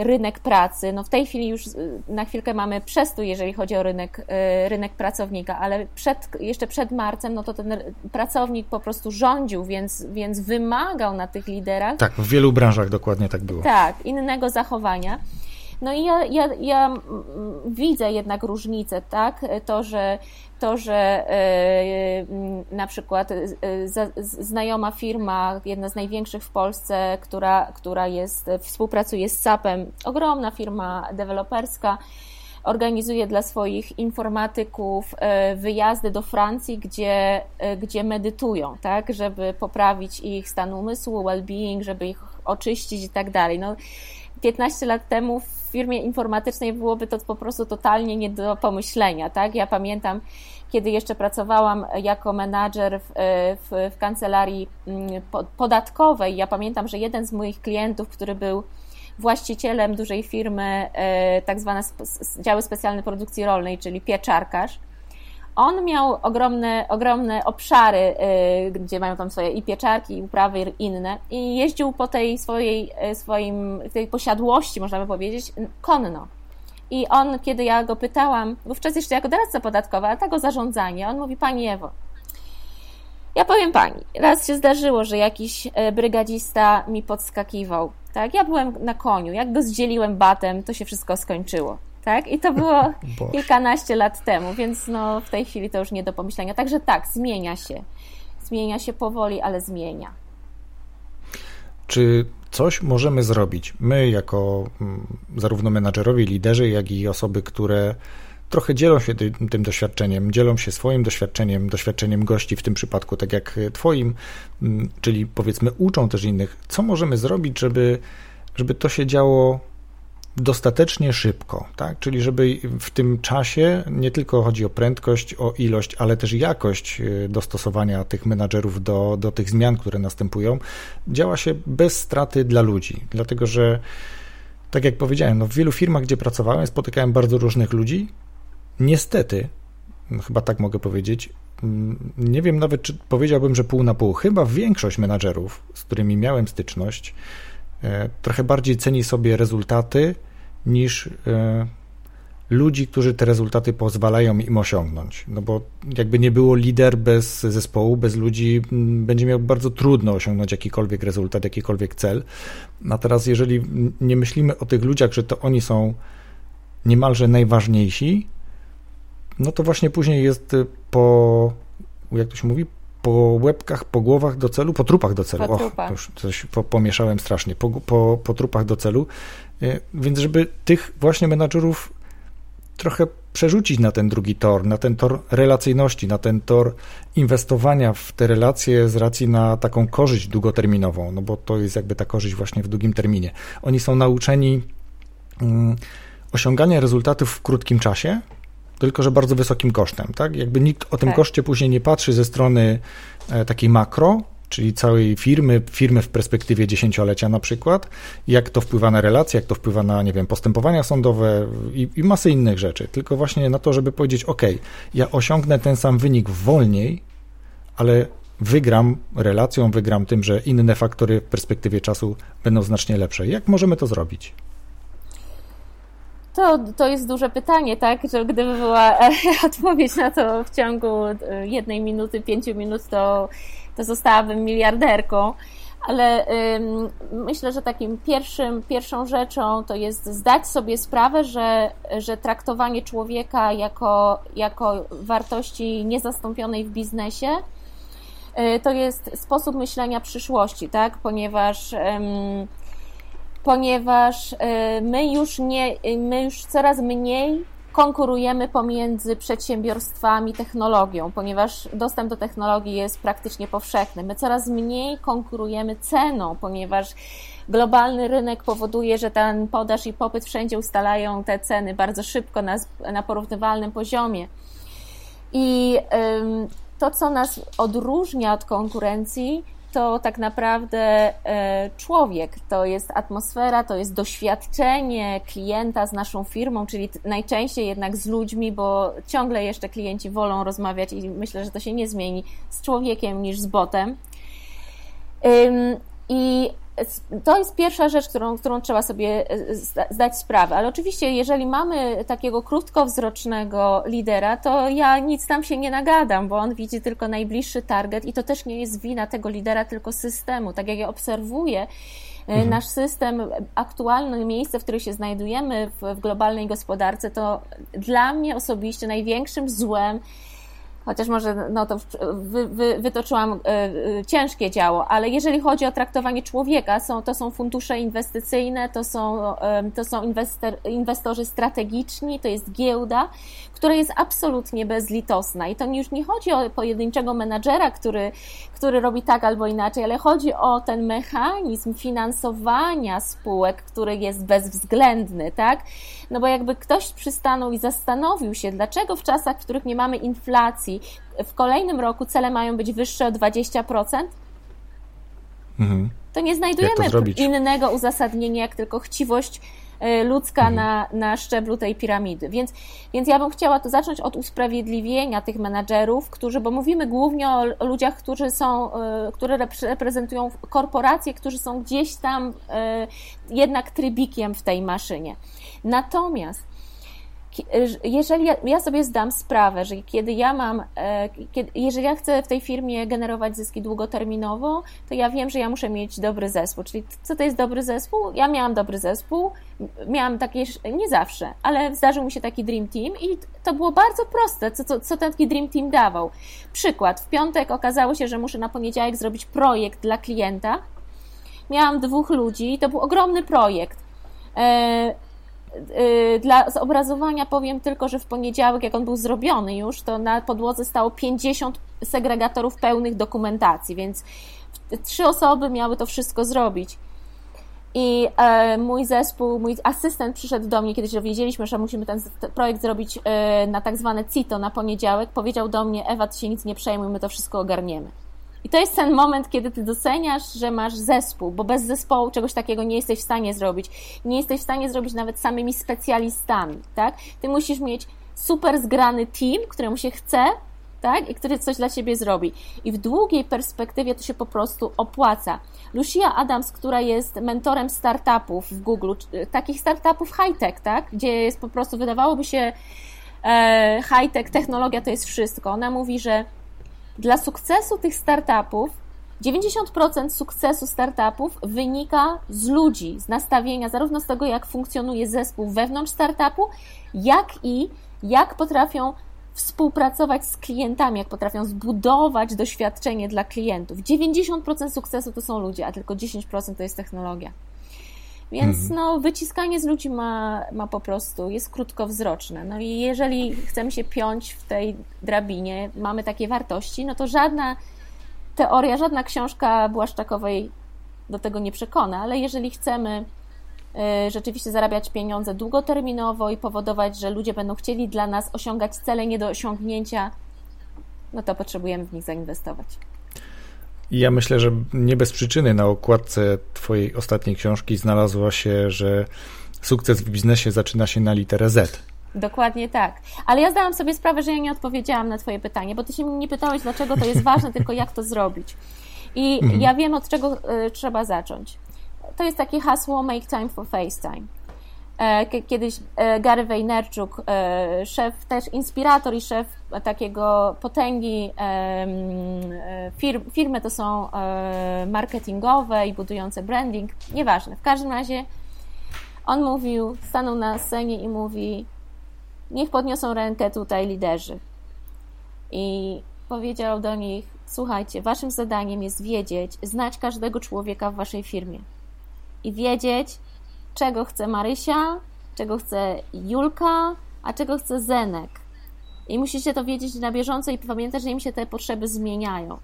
rynek pracy. No w tej chwili już na chwilkę mamy przestój, jeżeli chodzi o rynek, y, rynek pracownika, ale przed, jeszcze przed marcem, no to ten pracownik po prostu rządził, więc, więc wymagał na tych liderach. Tak, w wielu branżach dokładnie tak było. Tak, innego zachowania. No i ja, ja, ja widzę jednak różnicę, tak? To, że, to, że e, na przykład e, znajoma firma, jedna z największych w Polsce, która, która jest, współpracuje z SAP-em, ogromna firma deweloperska, organizuje dla swoich informatyków e, wyjazdy do Francji, gdzie, gdzie medytują, tak, żeby poprawić ich stan umysłu, well-being, żeby ich oczyścić i tak dalej. No, 15 lat temu w firmie informatycznej byłoby to po prostu totalnie nie do pomyślenia, tak? Ja pamiętam, kiedy jeszcze pracowałam jako menadżer w, w, w kancelarii mm, podatkowej, ja pamiętam, że jeden z moich klientów, który był właścicielem dużej firmy, e, tak zwane działy specjalnej produkcji rolnej, czyli pieczarkarz, on miał ogromne, ogromne obszary, y, gdzie mają tam swoje i pieczarki, i uprawy inne i jeździł po tej swojej, swoim, tej posiadłości, można by powiedzieć, konno. I on, kiedy ja go pytałam, wówczas jeszcze jako doradca podatkowy, ale tego zarządzanie, on mówi, Pani Ewo, ja powiem Pani, raz się zdarzyło, że jakiś y, brygadzista mi podskakiwał, tak, ja byłem na koniu, jak go zdzieliłem batem, to się wszystko skończyło tak? I to było kilkanaście lat temu, więc no, w tej chwili to już nie do pomyślenia. Także tak, zmienia się. Zmienia się powoli, ale zmienia. Czy coś możemy zrobić? My, jako mm, zarówno menadżerowie, liderzy, jak i osoby, które trochę dzielą się tym, doświadczeniem, dzielą się swoim doświadczeniem, doświadczeniem gości, w tym przypadku tak jak Twoim, mm, czyli powiedzmy uczą też innych. Co możemy zrobić, żeby, żeby to się działo dostatecznie szybko, tak? Czyli żeby w tym czasie nie tylko chodzi o prędkość, o ilość, ale też jakość y, dostosowania tych menadżerów do, do tych zmian, które następują, działa się bez straty dla ludzi, dlatego że tak jak powiedziałem, no w wielu firmach, gdzie pracowałem, spotykałem bardzo różnych ludzi. Niestety, no chyba tak mogę powiedzieć, mm, nie wiem nawet, czy powiedziałbym, że pół na pół. Chyba większość menadżerów, z którymi miałem styczność, E, trochę bardziej ceni sobie rezultaty niż e, ludzi, którzy te rezultaty pozwalają im osiągnąć. No bo jakby nie było lider bez zespołu, bez ludzi, będzie miał bardzo trudno osiągnąć jakikolwiek rezultat, jakikolwiek cel. A teraz, jeżeli nie myślimy o tych ludziach, że to oni są niemalże najważniejsi, no to właśnie później jest po, jak to się mówi, po łebkach, po głowach do celu, po trupach do celu. Po trupach. Och, już coś po, pomieszałem strasznie. Po, po, po trupach do celu. E, więc żeby tych właśnie menadżerów trochę przerzucić na ten drugi tor, na ten tor relacyjności, na ten tor inwestowania w te relacje z racji na taką korzyść długoterminową, no bo to jest jakby ta korzyść właśnie w długim terminie. Oni są nauczeni um, osiągania rezultatów w krótkim czasie, tylko że bardzo wysokim kosztem, tak? Jakby nikt o tym tak. koszcie później nie patrzy ze strony e, takiej makro, czyli całej firmy, firmy w perspektywie dziesięciolecia na przykład, jak to wpływa na relacje, jak to wpływa na, nie wiem, postępowania sądowe i, i masy innych rzeczy, tylko właśnie na to, żeby powiedzieć, ok, ja osiągnę ten sam wynik wolniej, ale wygram relacją, wygram tym, że inne faktory w perspektywie czasu będą znacznie lepsze. Jak możemy to zrobić? To, to jest duże pytanie, tak? Że gdyby była odpowiedź na to w ciągu e, jednej minuty, pięciu minut, to, to zostałabym miliarderką. Ale ym, myślę, że takim pierwszym, pierwszą rzeczą to jest zdać sobie sprawę, że, że traktowanie człowieka jako, jako wartości niezastąpionej w biznesie y, to jest sposób myślenia przyszłości, tak? Ponieważ ym, ponieważ y, my już, nie, y, my już coraz mniej konkurujemy pomiędzy przedsiębiorstwami technologią, ponieważ dostęp do technologii jest praktycznie powszechny. My coraz mniej konkurujemy ceną, ponieważ globalny rynek powoduje, że ten podaż i popyt wszędzie ustalają te ceny bardzo szybko na, na porównywalnym poziomie. I to, co nas odróżnia od konkurencji, to tak naprawdę e, człowiek, to jest atmosfera, to jest doświadczenie klienta z naszą firmą, czyli najczęściej jednak z ludźmi, bo ciągle jeszcze klienci wolą rozmawiać i myślę, że to się nie zmieni z człowiekiem niż z botem. I to jest pierwsza rzecz, którą, którą trzeba sobie e, zdać sprawę. Ale oczywiście, jeżeli mamy takiego krótkowzrocznego lidera, to ja nic tam się nie nagadam, bo on widzi tylko najbliższy target i to też nie jest wina tego lidera, tylko systemu. Tak jak ja obserwuję, e, mhm. nasz system, aktualne miejsce, w którym się znajdujemy w, w globalnej gospodarce, to dla mnie osobiście największym złem chociaż może no to wy, wy, wytoczyłam y, ciężkie działo, ale jeżeli chodzi o traktowanie człowieka, są, to są fundusze inwestycyjne, to są, y, to są inwestor, inwestorzy strategiczni, to jest giełda, która jest absolutnie bezlitosna. I to już nie chodzi o pojedynczego menadżera, który, który robi tak albo inaczej, ale chodzi o ten mechanizm finansowania spółek, który jest bezwzględny, tak? No bo jakby ktoś przystanął i zastanowił się, dlaczego w czasach, w których nie mamy inflacji, w kolejnym roku cele mają być wyższe o 20%, mhm. to nie znajdujemy to innego uzasadnienia, jak tylko chciwość ludzka mhm. na, na szczeblu tej piramidy. Więc, więc ja bym chciała to zacząć od usprawiedliwienia tych menadżerów, którzy, bo mówimy głównie o, o ludziach, którzy są, e, które reprezentują korporacje, którzy są gdzieś tam e, jednak trybikiem w tej maszynie. Natomiast jeżeli ja, ja, sobie zdam sprawę, że kiedy ja mam, e, kiedy, jeżeli ja chcę w tej firmie generować zyski długoterminowo, to ja wiem, że ja muszę mieć dobry zespół. Czyli co to jest dobry zespół? Ja miałam dobry zespół, miałam takie, nie zawsze, ale zdarzył mi się taki Dream Team i to było bardzo proste, co, co, co ten taki Dream Team dawał. Przykład, w piątek okazało się, że muszę na poniedziałek zrobić projekt dla klienta. Miałam dwóch ludzi to był ogromny projekt e, dla zobrazowania powiem tylko, że w poniedziałek, jak on był zrobiony już, to na podłodze stało 50 segregatorów pełnych dokumentacji, więc trzy osoby miały to wszystko zrobić. I e, mój zespół, mój asystent przyszedł do mnie, kiedy się dowiedzieliśmy, że musimy ten projekt zrobić e, na tak zwane CITO na poniedziałek. Powiedział do mnie: Ewa, ty się nic nie przejmuj, my to wszystko ogarniemy. I to jest ten moment, kiedy ty doceniasz, że masz zespół, bo bez zespołu czegoś takiego nie jesteś w stanie zrobić. Nie jesteś w stanie zrobić nawet samymi specjalistami, tak? Ty musisz mieć super zgrany team, któremu się chce, tak? I który coś dla ciebie zrobi. I w długiej perspektywie to się po prostu opłaca. Lucia Adams, która jest mentorem startupów w Google, takich startupów high-tech, tak? Gdzie jest po prostu, wydawałoby się, e, high-tech, technologia to jest wszystko. Ona mówi, że dla sukcesu tych startupów 90% sukcesu startupów wynika z ludzi, z nastawienia, zarówno z tego, jak funkcjonuje zespół wewnątrz startupu, jak i jak potrafią współpracować z klientami, jak potrafią zbudować doświadczenie dla klientów. 90% sukcesu to są ludzie, a tylko 10% to jest technologia. Więc mhm. no, wyciskanie z ludzi ma, ma po prostu, jest krótkowzroczne. No i jeżeli chcemy się piąć w tej drabinie, mamy takie wartości, no to żadna teoria, żadna książka Błaszczakowej do tego nie przekona, ale jeżeli chcemy y, rzeczywiście zarabiać pieniądze długoterminowo i powodować, że ludzie będą chcieli dla nas osiągać cele nie do osiągnięcia, no to potrzebujemy w nich zainwestować. I ja myślę, że nie bez przyczyny na okładce Twojej ostatniej książki znalazła się, że sukces w biznesie zaczyna się na literę Z. Dokładnie tak. Ale ja zdałam sobie sprawę, że ja nie odpowiedziałam na Twoje pytanie, bo Ty się nie pytałeś, dlaczego to jest ważne, tylko jak to zrobić. I mhm. ja wiem, od czego y, trzeba zacząć. To jest takie hasło Make Time for FaceTime. E, kiedyś e, Gary Vaynerchuk, e, szef, też inspirator i szef takiego potęgi firm, firmy to są marketingowe i budujące branding, nieważne. W każdym razie on mówił, stanął na scenie i mówi niech podniosą rękę tutaj liderzy. I powiedział do nich, słuchajcie, waszym zadaniem jest wiedzieć, znać każdego człowieka w waszej firmie i wiedzieć, czego chce Marysia, czego chce Julka, a czego chce Zenek. I musicie to wiedzieć na bieżąco i pamiętać, że im się te potrzeby zmieniają.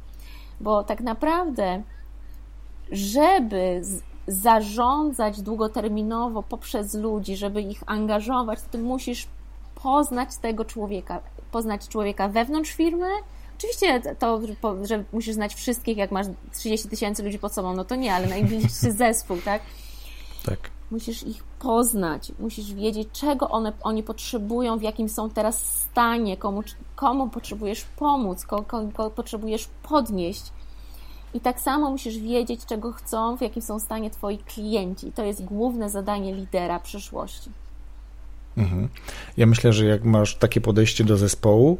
Bo tak naprawdę, żeby zarządzać długoterminowo poprzez ludzi, żeby ich angażować, to ty musisz poznać tego człowieka, poznać człowieka wewnątrz firmy. Oczywiście to, że musisz znać wszystkich, jak masz 30 tysięcy ludzi pod sobą, no to nie, ale najbliższy zespół, tak? Tak. Musisz ich poznać, musisz wiedzieć, czego one, oni potrzebują, w jakim są teraz stanie, komu, komu potrzebujesz pomóc, kogo, kogo potrzebujesz podnieść. I tak samo musisz wiedzieć, czego chcą, w jakim są stanie Twoi klienci. To jest główne zadanie lidera przyszłości. Mhm. Ja myślę, że jak masz takie podejście do zespołu,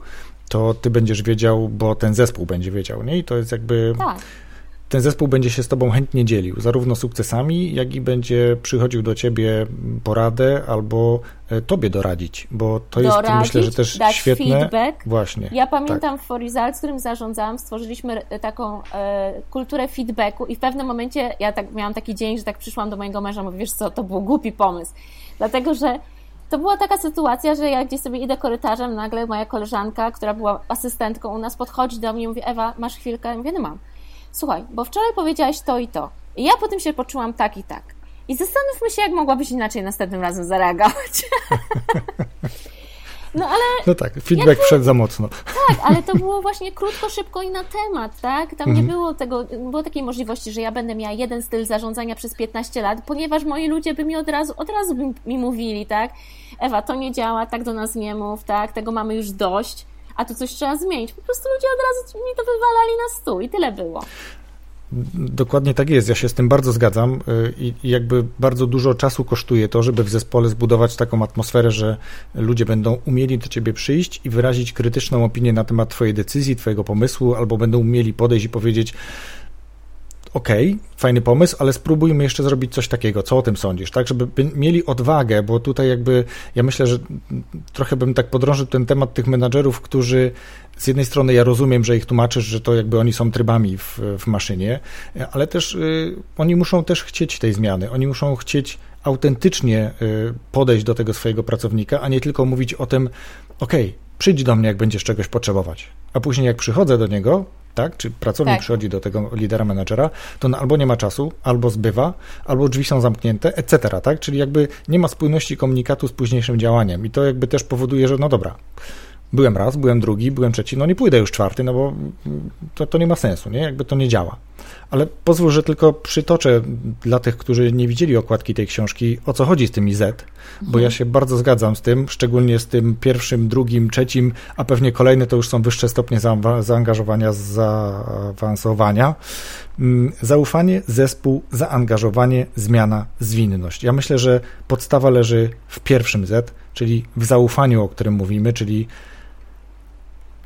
to ty będziesz wiedział, bo ten zespół będzie wiedział, nie? I to jest jakby. Tak ten zespół będzie się z Tobą chętnie dzielił, zarówno sukcesami, jak i będzie przychodził do Ciebie poradę albo e, Tobie doradzić, bo to doradzić, jest myślę, że też dać świetne. Feedback. Właśnie. Ja pamiętam tak. w For Results, którym zarządzałam, stworzyliśmy e, taką e, kulturę feedbacku i w pewnym momencie ja tak miałam taki dzień, że tak przyszłam do mojego męża, mówię, wiesz co, to był głupi pomysł, dlatego że to była taka sytuacja, że ja gdzieś sobie idę korytarzem, nagle moja koleżanka, która była asystentką u nas, podchodzi do mnie i mówi, Ewa, masz chwilkę? Ja mówię, no mam słuchaj, bo wczoraj powiedziałaś to i to. I ja potem się poczułam tak i tak. I zastanówmy się, jak mogłabyś inaczej następnym razem zareagować. No ale. No tak, feedback jakby, wszedł za mocno. Tak, ale to było właśnie krótko, szybko i na temat, tak? Tam nie mhm. było tego, było takiej możliwości, że ja będę miała jeden styl zarządzania przez 15 lat, ponieważ moi ludzie by mi od razu, od razu by mi mówili, tak? Ewa, to nie działa, tak do nas nie mów, tak? Tego mamy już dość a tu coś trzeba zmienić. Po prostu ludzie od razu mi to wywalali na stół i tyle było. Dokładnie tak jest. Ja się z tym bardzo zgadzam y, i jakby bardzo dużo czasu kosztuje to, żeby w zespole zbudować taką atmosferę, że ludzie będą umieli do ciebie przyjść i wyrazić krytyczną opinię na temat twojej decyzji, twojego pomysłu, albo będą umieli podejść i powiedzieć: okay, fajny pomysł, ale spróbujmy jeszcze zrobić coś takiego. Co o tym sądzisz? Tak, żeby mieli odwagę, bo tutaj jakby ja myślę, że trochę bym tak podrążył ten temat tych menadżerów, którzy z jednej strony ja rozumiem, że ich tłumaczysz, że to jakby oni są trybami w, w maszynie, ale też y, oni muszą też chcieć tej zmiany. Oni muszą chcieć autentycznie y, podejść do tego swojego pracownika, a nie tylko mówić o tym, okay, przyjdź do mnie, jak będziesz czegoś potrzebować. A później jak przychodzę do niego, tak? Czy pracownik Tak. przychodzi do tego lidera menedżera, to on albo nie ma czasu, albo zbywa, albo drzwi są zamknięte, etc., tak? Czyli jakby nie ma spójności komunikatu z późniejszym działaniem i to jakby też powoduje, że no dobra, byłem raz, byłem drugi, byłem trzeci, no nie pójdę już czwarty, no bo to, to nie ma sensu, nie? Jakby to nie działa. Ale pozwól, że tylko przytoczę dla tych, którzy nie widzieli okładki tej książki, o co chodzi z tymi Z, bo ja się bardzo zgadzam z tym, szczególnie z tym pierwszym, drugim, trzecim, a pewnie kolejne to już są wyższe stopnie zaangażowania, zaawansowania. Mm, Zaufanie, zespół, zaangażowanie, zmiana, zwinność. Ja myślę, że podstawa leży w pierwszym Z, czyli w zaufaniu, o którym mówimy, czyli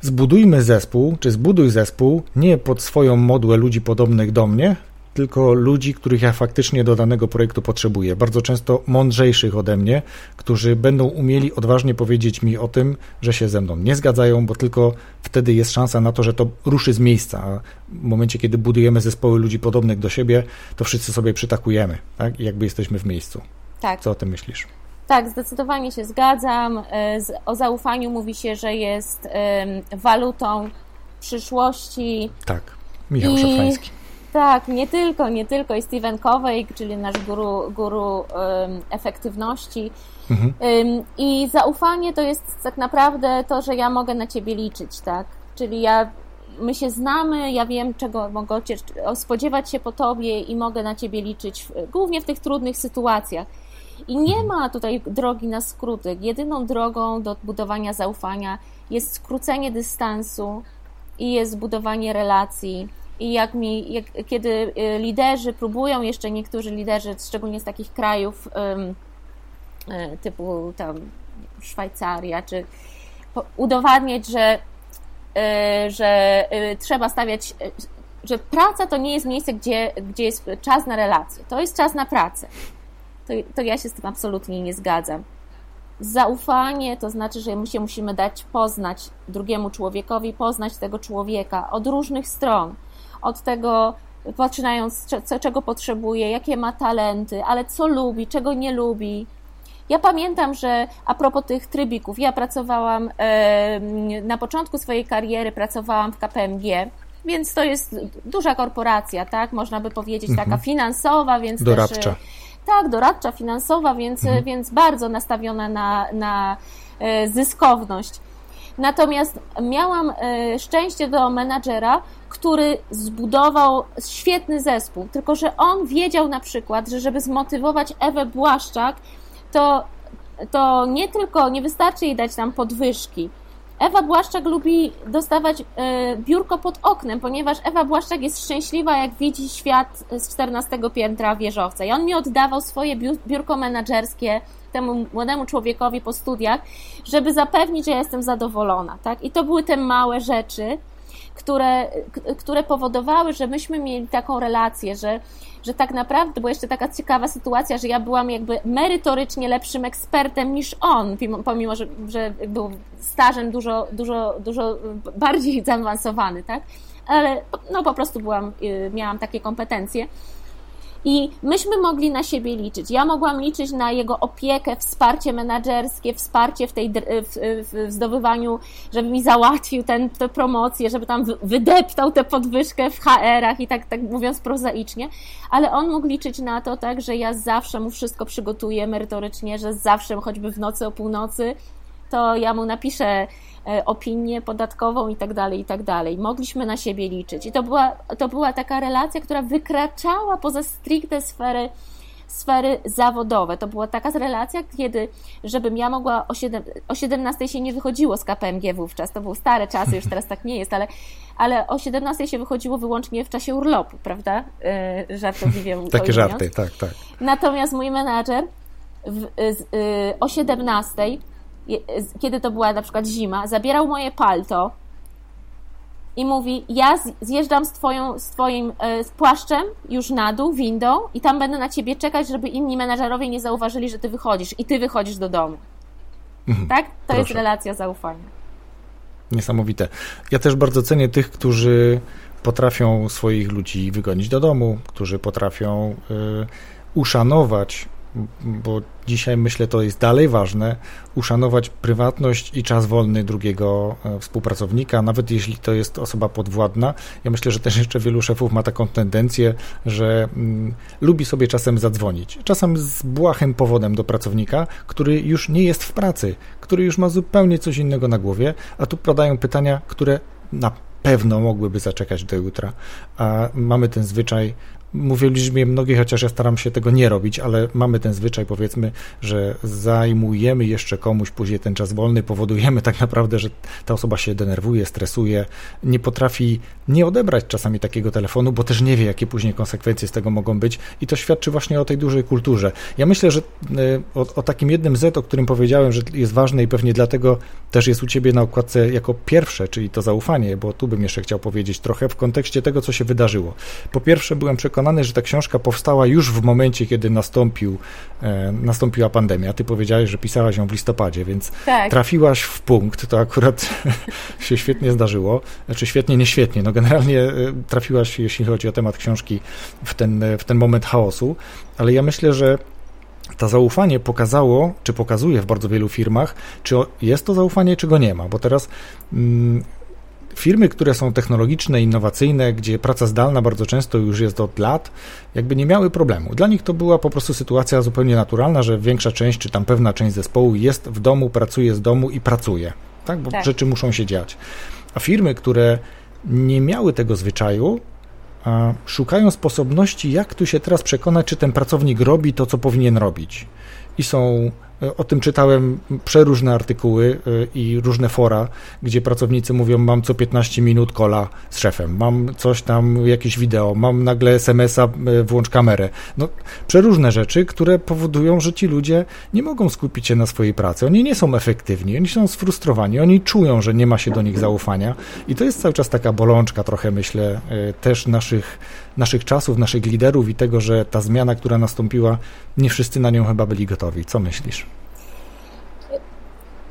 zbudujmy zespół, czy zbuduj zespół nie pod swoją modłę ludzi podobnych do mnie, tylko ludzi, których ja faktycznie do danego projektu potrzebuję. Bardzo często mądrzejszych ode mnie, którzy będą umieli odważnie powiedzieć mi o tym, że się ze mną nie zgadzają, bo tylko wtedy jest szansa na to, że to ruszy z miejsca. A w momencie, kiedy budujemy zespoły ludzi podobnych do siebie, to wszyscy sobie przytakujemy, tak? I jakby jesteśmy w miejscu. Tak. Co o tym myślisz? Tak, zdecydowanie się zgadzam. E, O zaufaniu mówi się, że jest walutą przyszłości. Tak. Michał I- Szafrański. Tak, nie tylko, nie tylko. I Stephen Covey, czyli nasz guru, guru em, efektywności. Mhm. Ym, I zaufanie to jest tak naprawdę to, że ja mogę na ciebie liczyć, tak? Czyli ja, my się znamy, ja wiem, czego mogę cię, spodziewać się po tobie i mogę na ciebie liczyć, w- głównie w tych trudnych sytuacjach. I nie ma tutaj drogi na skróty. Jedyną drogą do budowania zaufania jest skrócenie dystansu i jest budowanie relacji. I jak mi, jak, kiedy y, liderzy próbują, jeszcze niektórzy liderzy, szczególnie z takich krajów, e, typu tam Szwajcaria, czy udowadniać, że, e, że trzeba stawiać, że praca to nie jest miejsce, gdzie, gdzie jest czas na relacje. To jest czas na pracę. To, to ja się z tym absolutnie nie zgadzam. Zaufanie to znaczy, że my się musimy dać poznać drugiemu człowiekowi, poznać tego człowieka od różnych stron. Od tego, poczynając, czego potrzebuje, jakie ma talenty, ale co lubi, czego nie lubi. Ja pamiętam, że a propos tych trybików, ja pracowałam e, na początku swojej kariery, pracowałam w KPMG, więc to jest duża korporacja, tak? Można by powiedzieć, taka finansowa, więc Doradcza. też. Tak, doradcza, finansowa, więc, więc bardzo nastawiona na, na e, zyskowność. Natomiast miałam e, szczęście do menadżera, który zbudował świetny zespół, tylko że on wiedział na przykład, że żeby zmotywować Ewę Błaszczak, to, to nie tylko, nie wystarczy jej dać tam podwyżki. Ewa Błaszczak lubi dostawać e, biurko pod oknem, ponieważ Ewa Błaszczak jest szczęśliwa, jak widzi świat z 14 piętra wieżowca. I on mi oddawał swoje biu- biurko menedżerskie temu młodemu człowiekowi po studiach, żeby zapewnić, że ja jestem zadowolona. Tak? I to były te małe rzeczy, które, które powodowały, że myśmy mieli taką relację, że, że tak naprawdę była jeszcze taka ciekawa sytuacja, że ja byłam jakby merytorycznie lepszym ekspertem niż on, pomimo- że, że był stażem dużo, dużo, dużo bardziej zaawansowany, tak? Ale no po prostu byłam, y, miałam takie kompetencje. I myśmy mogli na siebie liczyć. Ja mogłam liczyć na jego opiekę, wsparcie menedżerskie, wsparcie w, tej, w, w, zdobywaniu, żeby mi załatwił tę promocję, żeby tam wy- wydeptał tę podwyżkę w HR-ach i tak, tak mówiąc prozaicznie, ale on mógł liczyć na to, tak, że ja zawsze mu wszystko przygotuję merytorycznie, że zawsze, choćby w nocy o północy, to ja mu napiszę e, opinię podatkową i tak dalej, i tak dalej. Mogliśmy na siebie liczyć. I to była, to była taka relacja, która wykraczała poza stricte sfery, sfery zawodowe. To była taka relacja, kiedy, żebym ja mogła o, 7, o 17 się nie wychodziło z KPMG wówczas, to były stare czasy, już teraz tak nie jest, ale, ale o 17 się wychodziło wyłącznie w czasie urlopu, prawda? E, Żartobliwie Takie żarty, tak, tak. Natomiast mój menadżer w, z, y, o 17, je- z- kiedy to była na przykład zima, zabierał moje palto i mówi: Ja zjeżdżam z, twoją, z Twoim e, z płaszczem już na dół, windą, i tam będę na Ciebie czekać, żeby inni menadżerowie nie zauważyli, że Ty wychodzisz i Ty wychodzisz do domu. Tak? To jest proszę. relacja zaufania. Niesamowite. Ja też bardzo cenię tych, którzy potrafią swoich ludzi wygonić do domu, którzy potrafią y, uszanować bo dzisiaj myślę, to jest dalej ważne, uszanować prywatność i czas wolny drugiego e, współpracownika, nawet jeśli to jest osoba podwładna. Ja myślę, że też jeszcze wielu szefów ma taką tendencję, że mm, lubi sobie czasem zadzwonić. Czasem z błahym powodem do pracownika, który już nie jest w pracy, który już ma zupełnie coś innego na głowie, a tu padają pytania, które na pewno mogłyby zaczekać do jutra, a mamy ten zwyczaj mówię liczbie mnogiej, chociaż ja staram się tego nie robić, ale mamy ten zwyczaj, powiedzmy, że zajmujemy jeszcze komuś później ten czas wolny, powodujemy tak naprawdę, że ta osoba się denerwuje, stresuje, nie potrafi nie odebrać czasami takiego telefonu, bo też nie wie, jakie później konsekwencje z tego mogą być i to świadczy właśnie o tej dużej kulturze. Ja myślę, że e, o, o takim jednym Z, o którym powiedziałem, że jest ważne i pewnie dlatego też jest u Ciebie na okładce jako pierwsze, czyli to zaufanie, bo tu bym jeszcze chciał powiedzieć trochę w kontekście tego, co się wydarzyło. Po pierwsze byłem przekonany, przekonany, że ta książka powstała już w momencie, kiedy nastąpił, e, nastąpiła pandemia. Ty powiedziałeś, że pisałaś ją w listopadzie, więc tak. trafiłaś w punkt. To akurat się świetnie zdarzyło. Znaczy świetnie, nie świetnie. No generalnie e, trafiłaś, jeśli chodzi o temat książki, w ten, w ten moment chaosu. Ale ja myślę, że to zaufanie pokazało, czy pokazuje w bardzo wielu firmach, czy jest to zaufanie, czy go nie ma, bo teraz mm, firmy, które są technologiczne, innowacyjne, gdzie praca zdalna bardzo często już jest od lat, jakby nie miały problemu. Dla nich to była po prostu sytuacja zupełnie naturalna, że większa część, czy tam pewna część zespołu jest w domu, pracuje z domu i pracuje, tak? bo tak. rzeczy muszą się dziać. A firmy, które nie miały tego zwyczaju, szukają sposobności, jak tu się teraz przekonać, czy ten pracownik robi to, co powinien robić. I są o tym czytałem przeróżne artykuły e, i różne fora, gdzie pracownicy mówią: Mam co 15 minut kola z szefem, mam coś tam, jakieś wideo, mam nagle SMS-a, e, włącz kamerę. No, przeróżne rzeczy, które powodują, że ci ludzie nie mogą skupić się na swojej pracy. Oni nie są efektywni, oni są sfrustrowani, oni czują, że nie ma się do nich zaufania. I to jest cały czas taka bolączka, trochę myślę, e, też naszych, naszych czasów, naszych liderów i tego, że ta zmiana, która nastąpiła, nie wszyscy na nią chyba byli gotowi. Co myślisz?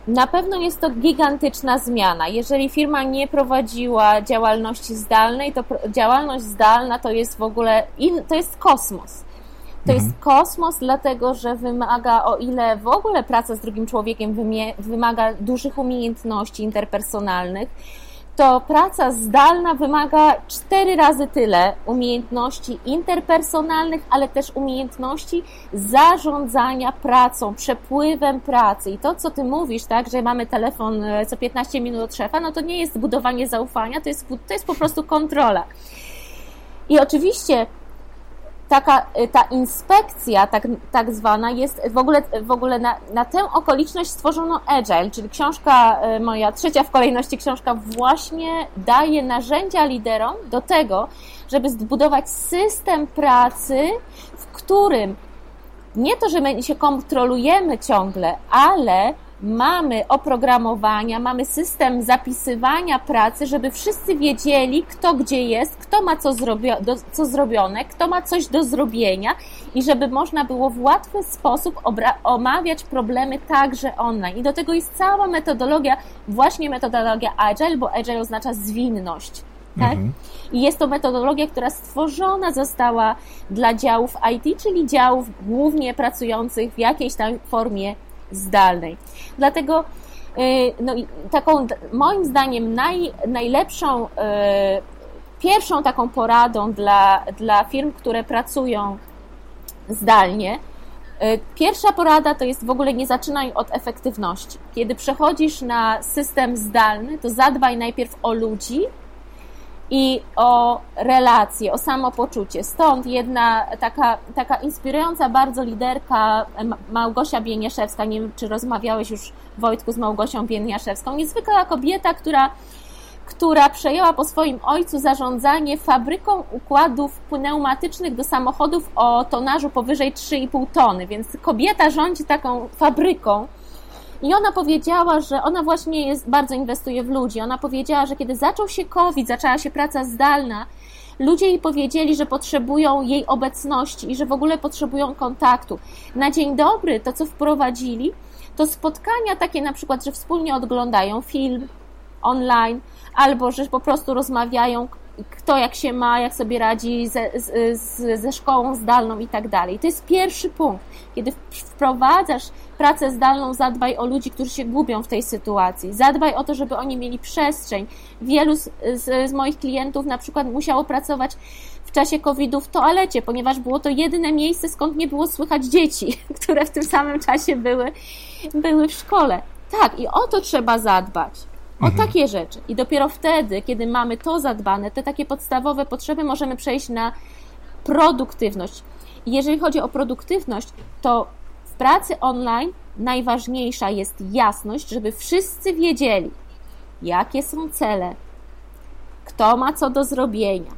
Na pewno jest to gigantyczna zmiana. Jeżeli firma nie prowadziła działalności zdalnej, to działalność zdalna to jest w ogóle in, to jest kosmos. To mhm. jest kosmos, dlatego że wymaga, o ile w ogóle praca z drugim człowiekiem wymaga dużych umiejętności interpersonalnych, to praca zdalna wymaga cztery razy tyle umiejętności interpersonalnych, ale też umiejętności zarządzania pracą, przepływem pracy. I to, co ty mówisz, tak, że mamy telefon e, co 15 minut od szefa, no to nie jest budowanie zaufania, to jest, to jest po prostu kontrola. I oczywiście taka, y, ta inspekcja tak, tak zwana jest w ogóle, w ogóle na, na tę okoliczność stworzono Agile, czyli książka, y, moja trzecia w kolejności książka właśnie daje narzędzia liderom do tego, żeby zbudować system pracy, w którym nie to, że my się kontrolujemy ciągle, ale mamy oprogramowania, mamy system zapisywania pracy, żeby wszyscy wiedzieli, kto gdzie jest, kto ma co, zrobio do, co zrobione, kto ma coś do zrobienia i żeby można było w łatwy sposób omawiać problemy także online. I do tego jest cała metodologia, właśnie metodologia Agile, bo Agile oznacza zwinność. Tak? Mhm. I jest to metodologia, która stworzona została dla działów IT, czyli działów głównie pracujących w jakiejś tam formie zdalnej. Dlatego y, no, taką moim zdaniem naj, najlepszą, y, pierwszą taką poradą dla, dla firm, które pracują zdalnie, y, Pierwsza porada to jest w ogóle nie zaczynaj od efektywności. Kiedy przechodzisz na system zdalny, to zadbaj najpierw o ludzi, i o relacje, o samopoczucie. Stąd jedna taka, taka inspirująca bardzo liderka Małgosia Bieniaszewska, nie wiem czy rozmawiałeś już Wojtku z Małgosią Bieniaszewską, niezwykła kobieta, która która przejęła po swoim ojcu zarządzanie fabryką układów pneumatycznych do samochodów o tonażu powyżej 3,5 tony, więc kobieta rządzi taką fabryką i ona powiedziała, że ona właśnie jest, bardzo inwestuje w ludzi. Ona powiedziała, że kiedy zaczął się COVID, zaczęła się praca zdalna, ludzie jej powiedzieli, że potrzebują jej obecności i że w ogóle potrzebują kontaktu. Na dzień dobry to, co wprowadzili, to spotkania takie na przykład, że wspólnie oglądają film online, albo że po prostu rozmawiają kto jak się ma, jak sobie radzi ze, z, ze szkołą zdalną i tak dalej. To jest pierwszy punkt. Kiedy wprowadzasz pracę zdalną, zadbaj o ludzi, którzy się gubią w tej sytuacji. Zadbaj o to, żeby oni mieli przestrzeń. Wielu z, z, z moich klientów na przykład musiało pracować w czasie COVID-u w toalecie, ponieważ było to jedyne miejsce, skąd nie było słychać dzieci, które w tym samym czasie były, były w szkole. Tak, i o to trzeba zadbać. O mhm. takie rzeczy. I dopiero wtedy, kiedy mamy to zadbane, te takie podstawowe potrzeby, możemy przejść na produktywność. I jeżeli chodzi o produktywność, to w pracy online najważniejsza jest jasność, żeby wszyscy wiedzieli, jakie są cele, kto ma co do zrobienia,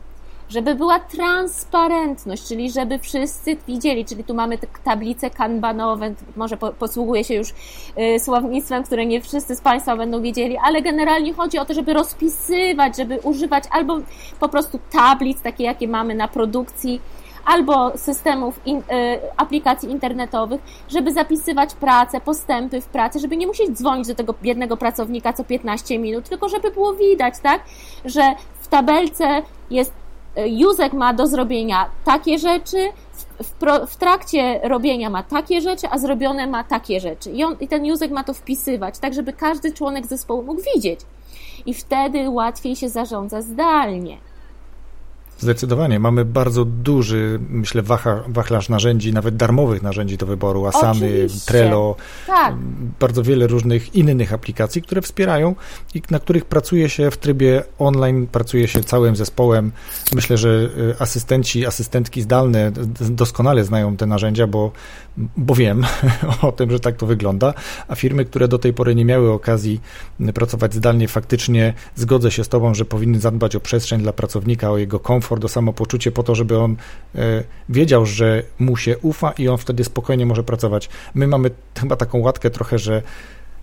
żeby była transparentność, czyli żeby wszyscy widzieli, czyli tu mamy tablice kanbanowe, może po, posługuje się już y, słownictwem, które nie wszyscy z Państwa będą wiedzieli, ale generalnie chodzi o to, żeby rozpisywać, żeby używać albo po prostu tablic, takie jakie mamy na produkcji, albo systemów, in, y, aplikacji internetowych, żeby zapisywać pracę, postępy w pracy, żeby nie musieć dzwonić do tego jednego pracownika co 15 minut, tylko żeby było widać, tak, że w tabelce jest Józek ma do zrobienia takie rzeczy, w, pro, w, trakcie robienia ma takie rzeczy, a zrobione ma takie rzeczy. I, on, I ten Józek ma to wpisywać, tak żeby każdy członek zespołu mógł widzieć. I wtedy łatwiej się zarządza zdalnie. Zdecydowanie. Mamy bardzo duży, myślę, wachlarz narzędzi, nawet darmowych narzędzi do wyboru. Asany, Oczywiście. Trello, tak. bardzo wiele różnych innych aplikacji, które wspierają i na których pracuje się w trybie online, pracuje się całym zespołem. Myślę, że y, asystenci, asystentki zdalne doskonale znają te narzędzia, bo, bo wiem o tym, że tak to wygląda, a firmy, które do tej pory nie miały okazji pracować zdalnie, faktycznie zgodzę się z Tobą, że powinny zadbać o przestrzeń dla pracownika, o jego komfort, komfort, o samopoczucie po to, żeby on e, wiedział, że mu się ufa i on wtedy spokojnie może pracować. My mamy chyba taką łatkę trochę, że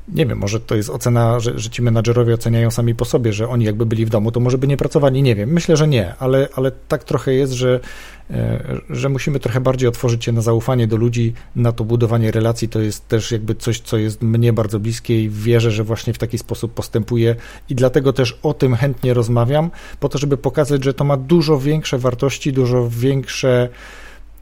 nie wiem, może to jest ocena, że, że ci menadżerowie oceniają sami po sobie, że oni jakby byli w domu, to może by nie pracowali, nie wiem. Myślę, że nie, ale, ale tak trochę jest, że, e, że musimy trochę bardziej otworzyć się na zaufanie do ludzi, na to budowanie relacji. To jest też jakby coś, co jest mnie bardzo bliskie i wierzę, że właśnie w taki sposób postępuje i dlatego też o tym chętnie rozmawiam, po to, żeby pokazać, że to ma dużo większe wartości, dużo większe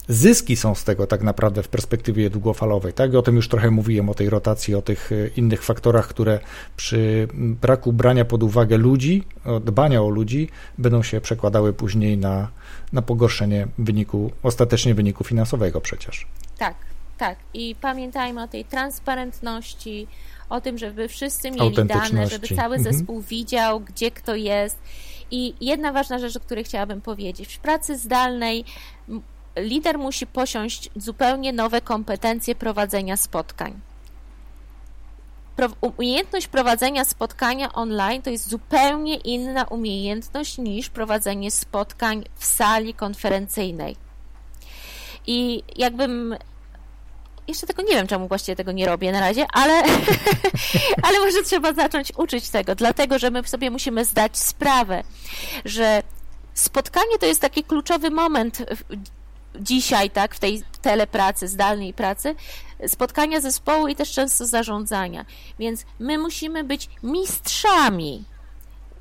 zyski są z tego tak naprawdę w perspektywie długofalowej. Tak? O tym już trochę mówiłem, o tej rotacji, o tych e, innych faktorach, które przy braku brania pod uwagę ludzi, dbania o ludzi, będą się przekładały później na, na pogorszenie wyniku, ostatecznie wyniku finansowego przecież. Tak, tak. I pamiętajmy o tej transparentności, o tym, żeby wszyscy mieli dane, żeby cały mhm. zespół mhm. widział, gdzie kto jest. I jedna ważna rzecz, o której chciałabym powiedzieć. W pracy zdalnej lider musi posiąść zupełnie nowe kompetencje prowadzenia spotkań. Umiejętność prowadzenia spotkania online to jest zupełnie inna umiejętność niż prowadzenie spotkań w sali konferencyjnej. I jakbym jeszcze tego nie wiem, czemu właściwie tego nie robię na razie, ale, ale może trzeba zacząć uczyć tego, dlatego że my sobie musimy zdać sprawę, że spotkanie to jest taki kluczowy moment dzisiaj, tak, w tej telepracy, zdalnej pracy, spotkania zespołu i też często zarządzania. Więc my musimy być mistrzami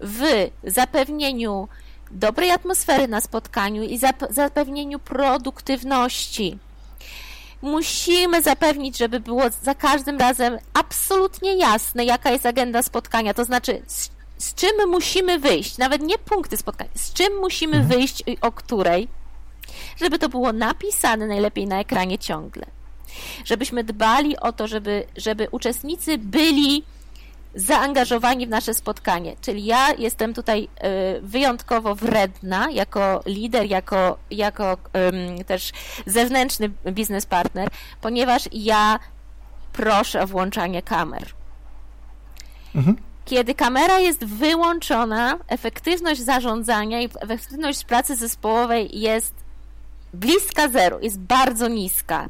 w zapewnieniu dobrej atmosfery na spotkaniu i zapewnieniu produktywności. Musimy zapewnić, żeby było za każdym razem absolutnie jasne, jaka jest agenda spotkania, to znaczy z, z czym musimy wyjść, nawet nie punkty spotkania, z czym musimy mhm. wyjść i o której, żeby to było napisane najlepiej na ekranie ciągle. Żebyśmy dbali o to, żeby, żeby uczestnicy byli zaangażowani w nasze spotkanie. Czyli ja jestem tutaj y, wyjątkowo wredna jako lider, jako, jako też zewnętrzny biznes partner, ponieważ ja proszę o włączanie kamer. Mhm. Kiedy kamera jest wyłączona, efektywność zarządzania i efektywność pracy zespołowej jest bliska zero, jest bardzo niska.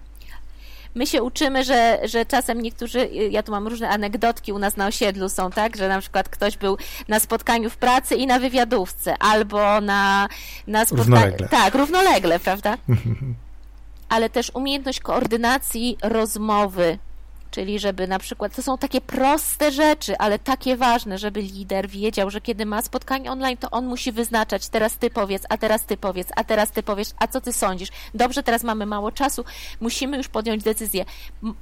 My się uczymy, że, że czasem niektórzy, ja tu mam różne anegdotki u nas na osiedlu są, tak, że na przykład ktoś był na spotkaniu w pracy i na wywiadówce, albo na, na spotkaniu. Tak, równolegle, prawda? Ale też umiejętność koordynacji rozmowy czyli żeby na przykład, to są takie proste rzeczy, ale takie ważne, żeby lider wiedział, że kiedy ma spotkanie online, to on musi wyznaczać, teraz ty powiedz, a teraz ty powiedz, a teraz ty powiesz, a co ty sądzisz? Dobrze, teraz mamy mało czasu, musimy już podjąć decyzję.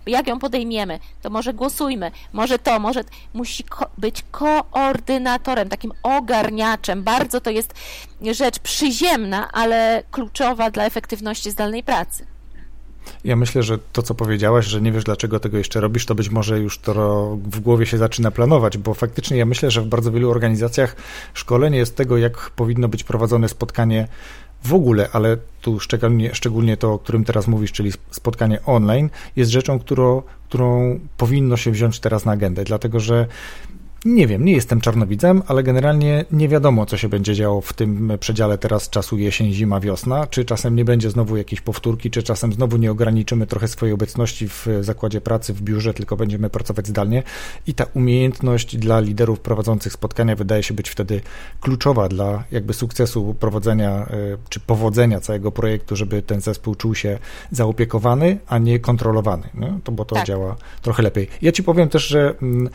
Jak ją podejmiemy? To może głosujmy, może to, może musi ko być koordynatorem, takim ogarniaczem. Bardzo to jest rzecz przyziemna, ale kluczowa dla efektywności zdalnej pracy. Ja myślę, że to, co powiedziałaś, że nie wiesz, dlaczego tego jeszcze robisz, to być może już to w głowie się zaczyna planować, bo faktycznie ja myślę, że w bardzo wielu organizacjach szkolenie jest tego, jak powinno być prowadzone spotkanie w ogóle, ale tu szczególnie, szczególnie to, o którym teraz mówisz, czyli spotkanie online, jest rzeczą, którą, którą powinno się wziąć teraz na agendę, dlatego że nie wiem, nie jestem czarnowidzem, ale generalnie nie wiadomo, co się będzie działo w tym przedziale teraz czasu jesień, zima, wiosna. Czy czasem nie będzie znowu jakiejś powtórki, czy czasem znowu nie ograniczymy trochę swojej obecności w zakładzie pracy, w biurze, tylko będziemy pracować zdalnie. I ta umiejętność dla liderów prowadzących spotkania wydaje się być wtedy kluczowa dla jakby sukcesu prowadzenia e, czy powodzenia całego projektu, żeby ten zespół czuł się zaopiekowany, a nie kontrolowany. No, to bo to tak. działa trochę lepiej. Ja ci powiem też, że mm,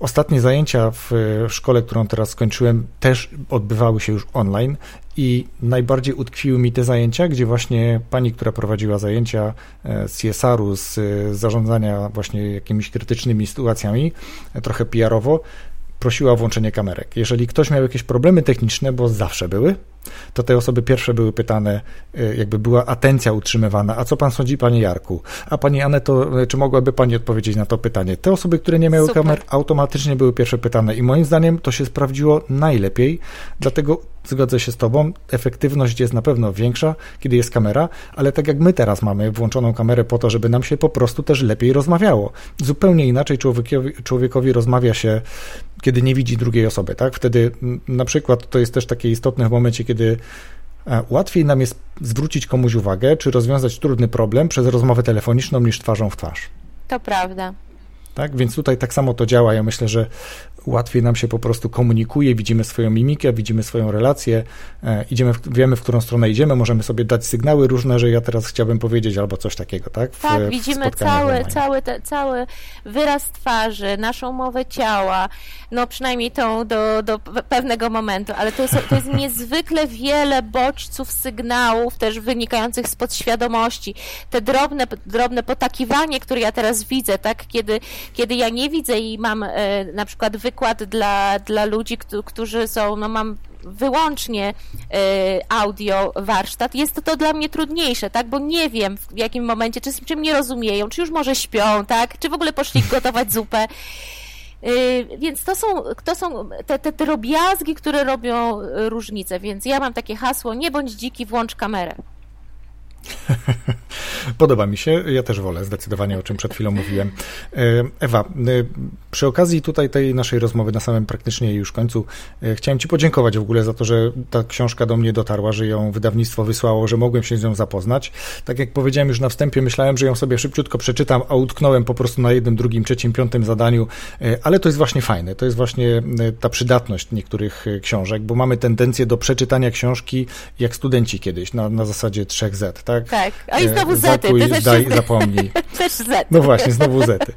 ostatnie zajęcia w szkole, którą teraz skończyłem, też odbywały się już online i najbardziej utkwiły mi te zajęcia, gdzie właśnie pani, która prowadziła zajęcia e, z CSR-u, z zarządzania właśnie jakimiś krytycznymi sytuacjami, e, trochę PR-owo, prosiła o włączenie kamerek. Jeżeli ktoś miał jakieś problemy techniczne, bo zawsze były, to te osoby pierwsze były pytane, e, jakby była atencja utrzymywana, a co pan sądzi, panie Jarku? A pani Aneto, e, czy mogłaby pani odpowiedzieć na to pytanie? Te osoby, które nie miały Super. kamer, automatycznie były pierwsze pytane i moim zdaniem to się sprawdziło najlepiej, dlatego zgodzę się z tobą, efektywność jest na pewno większa, kiedy jest kamera, ale tak jak my teraz mamy włączoną kamerę po to, żeby nam się po prostu też lepiej rozmawiało. Zupełnie inaczej człowiekowi, człowiekowi rozmawia się, kiedy nie widzi drugiej osoby, tak? Wtedy na przykład to jest też takie istotne w momencie, kiedy e, łatwiej nam jest zwrócić komuś uwagę, czy rozwiązać trudny problem przez rozmowę telefoniczną niż twarzą w twarz. To prawda. Tak, więc tutaj tak samo to działa. Ja myślę, że łatwiej nam się po prostu komunikuje, widzimy swoją mimikę, widzimy swoją relację, e, idziemy, w, wiemy, w którą stronę idziemy, możemy sobie dać sygnały różne, że ja teraz chciałbym powiedzieć albo coś takiego, tak? W, tak, widzimy cały, cały, te, cały wyraz twarzy, naszą mowę ciała, no przynajmniej tą do, do pewnego momentu, ale to jest, to jest niezwykle wiele bodźców, sygnałów też wynikających z podświadomości. Te drobne, drobne potakiwanie, które ja teraz widzę, tak? Kiedy, kiedy ja nie widzę i mam e, na przykład wy przykład dla, dla ludzi, którzy są, no mam wyłącznie y, audio warsztat, jest to, dla mnie trudniejsze, tak, bo nie wiem w jakim momencie, czy, czym nie rozumieją, czy już może śpią, tak, czy w ogóle poszli gotować zupę. Y, więc to są, to są te, te drobiazgi, które robią różnicę. Więc ja mam takie hasło: nie bądź dziki, włącz kamerę. Podoba mi się, ja też wolę zdecydowanie, o czym przed chwilą mówiłem. E, Ewa, e, przy okazji tutaj tej naszej rozmowy na samym praktycznie już końcu e, chciałem Ci podziękować w ogóle za to, że ta książka do mnie dotarła, że ją wydawnictwo wysłało, że mogłem się z nią zapoznać. Tak jak powiedziałem już na wstępie, myślałem, że ją sobie szybciutko przeczytam, a utknąłem po prostu na jednym, drugim, trzecim, piątym zadaniu, ale to jest właśnie fajne, to jest właśnie ta przydatność niektórych książek, bo mamy tendencję do przeczytania książki jak studenci kiedyś, na, na zasadzie 3Z, tak? tak? Tak. A i znowu zety. Zakuj, daj, zapomnij. też zety. No właśnie, znowu zety.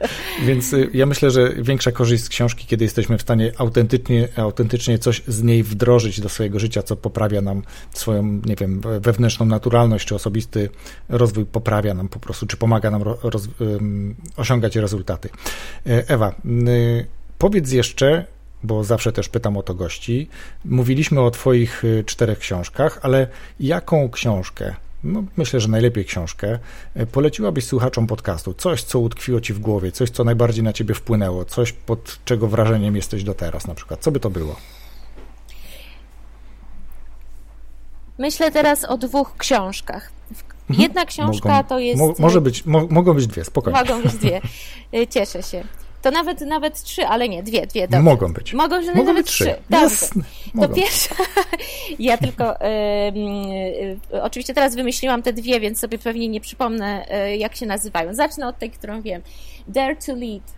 Więc ja myślę, że większa korzyść z książki, kiedy jesteśmy w stanie autentycznie, autentycznie coś z niej wdrożyć do swojego życia, co poprawia nam swoją, nie wiem, wewnętrzną naturalność, czy osobisty rozwój poprawia nam po prostu, czy pomaga nam roz, osiągać rezultaty. E, Ewa, powiedz jeszcze, bo zawsze też pytam o to gości. Mówiliśmy o Twoich y, czterech książkach, ale jaką książkę no, myślę, że najlepiej książkę, e, poleciłabyś słuchaczom podcastu? Coś, co utkwiło ci w głowie, coś, co najbardziej na ciebie wpłynęło, coś, pod czego wrażeniem jesteś do teraz na przykład. Co by to było? Myślę teraz o dwóch książkach. Mhm. Jedna książka mogą, to jest. Mo, może być, mo, mogą być dwie, spokojnie. Mogą być dwie. E, cieszę się. To nawet nawet trzy, ale nie, dwie, dwie. Dobrze. Mogą być. Mogą, że Mogą nawet być trzy. Dobrze. To pierwsza. ja tylko y, y, oczywiście teraz wymyśliłam te dwie, więc sobie pewnie nie przypomnę, y, jak się nazywają. Zacznę od tej, którą wiem. Dare to Lead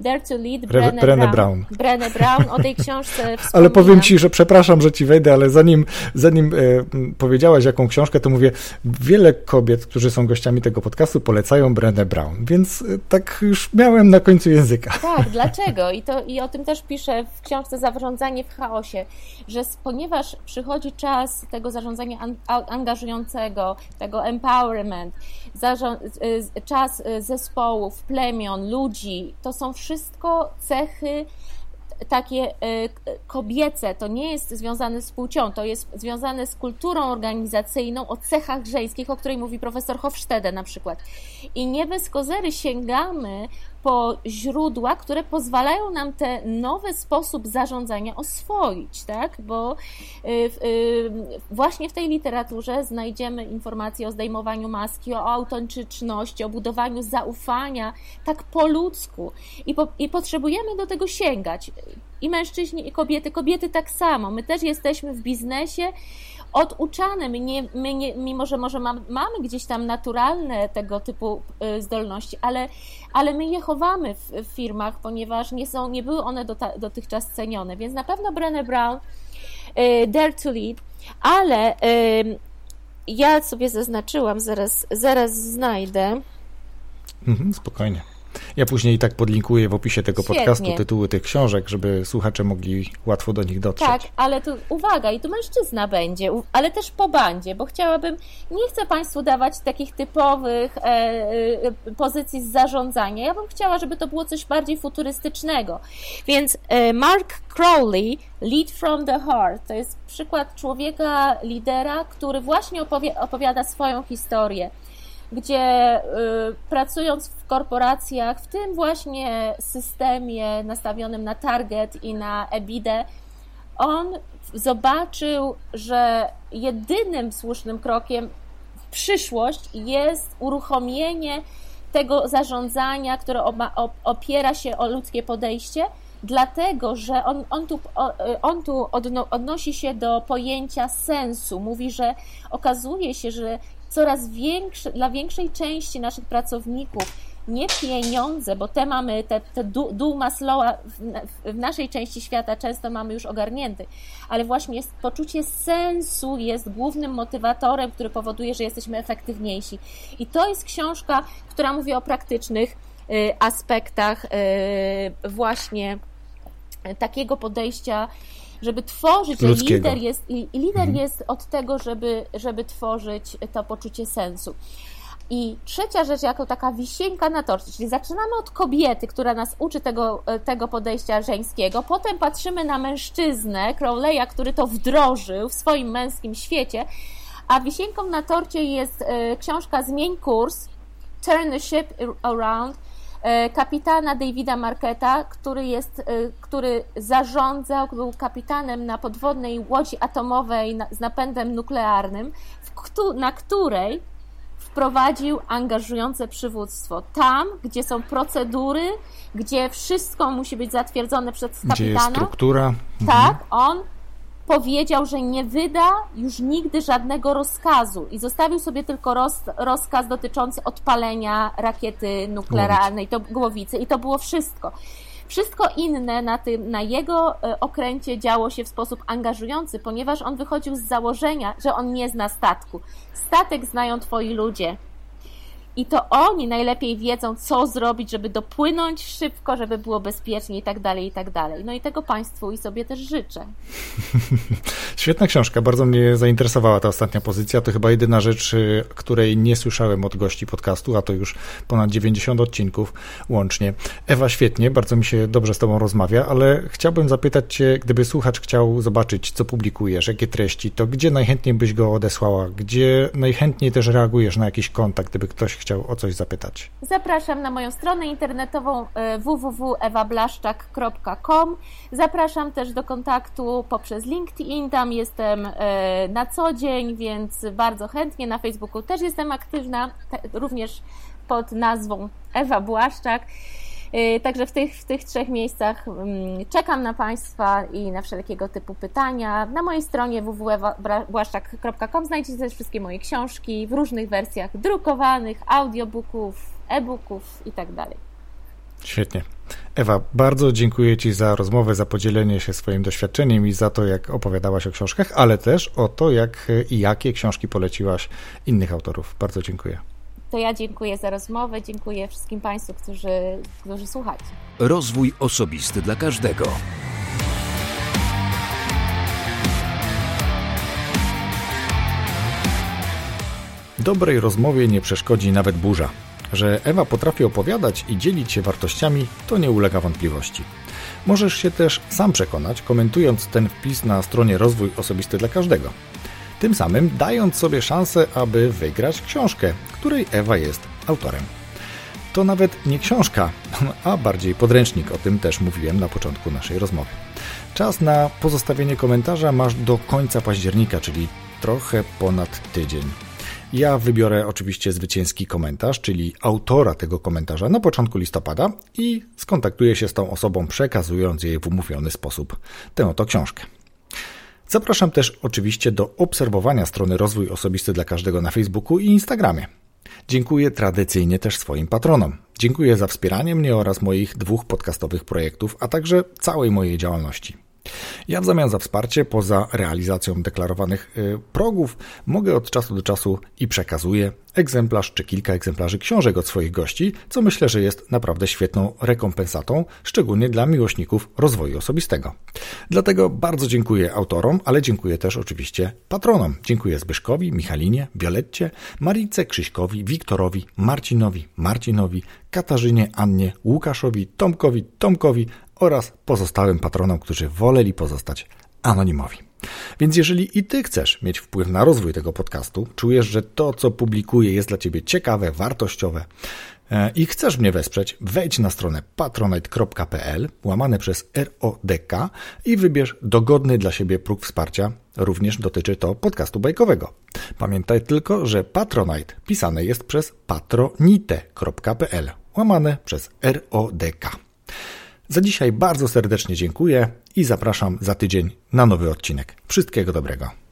Dare to Lead Brené, Brené Brown. Brené Brown, o tej książce Ale powiem Ci, że przepraszam, że Ci wejdę, ale zanim, zanim e, powiedziałaś jaką książkę, to mówię, wiele kobiet, którzy są gościami tego podcastu, polecają Brené Brown, więc e, tak już miałem na końcu języka. Tak, dlaczego? I, to, I o tym też piszę w książce Zarządzanie w chaosie, że ponieważ przychodzi czas tego zarządzania an, angażującego, tego empowerment, czas y, zespołów, plemion, ludzi, to są wszystko cechy takie y, kobiece, to nie jest związane z płcią, to jest związane z kulturą organizacyjną o cechach żeńskich, o której mówi profesor Hofstede na przykład. I nie bez kozery sięgamy po źródła, które pozwalają nam ten nowy sposób zarządzania oswoić, tak? Bo y, y, właśnie w tej literaturze znajdziemy informacje o zdejmowaniu maski, o autentyczności, o budowaniu zaufania, tak po ludzku. I, po, I potrzebujemy do tego sięgać. I mężczyźni, i kobiety. Kobiety tak samo. My też jesteśmy w biznesie oduczane. My, nie, my nie, mimo, że może mam, mamy gdzieś tam naturalne tego typu y, zdolności, ale, ale my je chowamy w, w firmach, ponieważ nie, są, nie były one dotychczas cenione. Więc na pewno Brené Brown, y, Dare to Lead, ale ja sobie zaznaczyłam, zaraz, zaraz znajdę. Mhm, spokojnie. Ja później i tak podlinkuję w opisie tego Świetnie. podcastu tytuły tych książek, żeby słuchacze mogli łatwo do nich dotrzeć. Tak, ale tu uwaga, i tu mężczyzna będzie, ale też po bandzie, bo chciałabym, nie chcę Państwu dawać takich typowych e, e, pozycji z zarządzania. Ja bym chciała, żeby to było coś bardziej futurystycznego. Więc e, Mark Crowley, Lead from the Heart, to jest przykład człowieka, lidera, który właśnie opowiada swoją historię gdzie y, pracując w korporacjach, w tym właśnie systemie nastawionym na target i na EBITDA, on zobaczył, że jedynym słusznym krokiem w przyszłość jest uruchomienie tego zarządzania, które opiera się o ludzkie podejście, dlatego że on, on tu, on tu odnosi się do pojęcia sensu. Mówi, że okazuje się, że coraz większe, dla większej części naszych pracowników nie pieniądze, bo te mamy, te, te dół Maslowa w, w, naszej części świata często mamy już ogarnięty, ale właśnie jest, poczucie sensu jest głównym motywatorem, który powoduje, że jesteśmy efektywniejsi. I to jest książka, która mówi o praktycznych y, aspektach y, właśnie takiego podejścia żeby tworzyć, Ludzkiego. lider jest, lider mhm. jest od tego, żeby, żeby tworzyć to poczucie sensu. I trzecia rzecz, jako taka wisienka na torcie, czyli zaczynamy od kobiety, która nas uczy tego, tego podejścia żeńskiego, potem patrzymy na mężczyznę, Crowley'a, który to wdrożył w swoim męskim świecie, a wisienką na torcie jest e, książka Zmień kurs, Turn the Ship Around, E, kapitana Davida Marketa, który, jest, e, który zarządzał, był kapitanem na podwodnej łodzi atomowej z napędem nuklearnym, na której wprowadził angażujące przywództwo. Tam, gdzie są procedury, gdzie wszystko musi być zatwierdzone przez kapitana. Gdzie jest struktura. Tak, on powiedział, że nie wyda już nigdy żadnego rozkazu i zostawił sobie tylko roz, rozkaz dotyczący odpalenia rakiety nuklearnej, to głowicy i to było wszystko. Wszystko inne na, tym, na jego e, okręcie działo się w sposób angażujący, ponieważ on wychodził z założenia, że on nie zna statku. Statek znają twoi ludzie i to oni najlepiej wiedzą, co zrobić, żeby dopłynąć szybko, żeby było bezpiecznie i tak dalej, i tak dalej. No i tego Państwu i sobie też życzę. Świetna książka, bardzo mnie zainteresowała ta ostatnia pozycja. To chyba jedyna rzecz, y, której nie słyszałem od gości podcastu, a to już ponad 90 odcinków łącznie. Ewa, świetnie, bardzo mi się dobrze z Tobą rozmawia, ale chciałbym zapytać Cię, gdyby słuchacz chciał zobaczyć, co publikujesz, jakie treści, to gdzie najchętniej byś go odesłała? Gdzie najchętniej też reagujesz na jakiś kontakt, gdyby ktoś chciał chciał o coś zapytać. Zapraszam na moją stronę internetową e, www.ewablaszczak.com. Zapraszam też do kontaktu poprzez LinkedIn, tam jestem e, na co dzień, więc bardzo chętnie. Na Facebooku też jestem aktywna, również pod nazwą Ewa Błaszczak. Y, także w tych, w tych trzech miejscach mm, czekam na Państwa i na wszelkiego typu pytania. Na mojej stronie www.błaszczak.com znajdziecie też wszystkie moje książki w różnych wersjach drukowanych, audiobooków, e-booków itd. Tak Świetnie. Ewa, bardzo dziękuję Ci za rozmowę, za podzielenie się swoim doświadczeniem i za to, jak opowiadałaś o książkach, ale też o to, jak i jakie książki poleciłaś innych autorów. Bardzo dziękuję. To ja dziękuję za rozmowę, dziękuję wszystkim Państwu, którzy, którzy słuchacie. Rozwój osobisty dla każdego. Dobrej rozmowie nie przeszkodzi nawet burza. Że Ewa potrafi opowiadać i dzielić się wartościami, to nie ulega wątpliwości. Możesz się też sam przekonać, komentując ten wpis na stronie Rozwój Osobisty dla Każdego. Tym samym dając sobie szansę, aby wygrać książkę, której Ewa jest autorem. To nawet nie książka, a bardziej podręcznik, o tym też mówiłem na początku naszej rozmowy. Czas na pozostawienie komentarza masz do końca października, czyli trochę ponad tydzień. Ja wybiorę oczywiście zwycięski komentarz, czyli autora tego komentarza na początku listopada i skontaktuję się z tą osobą, przekazując jej w umówiony sposób tę oto książkę. Zapraszam też oczywiście do obserwowania strony Rozwój Osobisty dla Każdego na Facebooku i Instagramie. Dziękuję tradycyjnie też swoim patronom. Dziękuję za wspieranie mnie oraz moich dwóch podcastowych projektów, a także całej mojej działalności. Ja w zamian za wsparcie, poza realizacją deklarowanych y, progów, mogę od czasu do czasu i przekazuję egzemplarz czy kilka egzemplarzy książek od swoich gości, co myślę, że jest naprawdę świetną rekompensatą, szczególnie dla miłośników rozwoju osobistego. Dlatego bardzo dziękuję autorom, ale dziękuję też oczywiście patronom. Dziękuję Zbyszkowi, Michalinie, Violetcie, Marice, Krzyśkowi, Wiktorowi, Marcinowi, Marcinowi, Katarzynie, Annie, Łukaszowi, Tomkowi, Tomkowi, oraz pozostałym patronom, którzy woleli pozostać anonimowi. Więc jeżeli i Ty chcesz mieć wpływ na rozwój tego podcastu, czujesz, że to, co publikuję, jest dla Ciebie ciekawe, wartościowe e, i chcesz mnie wesprzeć, wejdź na stronę patronite.pl łamane przez RODK i wybierz dogodny dla siebie próg wsparcia. Również dotyczy to podcastu bajkowego. Pamiętaj tylko, że Patronite pisane jest przez patronite.pl łamane przez RODK. Za dzisiaj bardzo serdecznie dziękuję i zapraszam za tydzień na nowy odcinek. Wszystkiego dobrego.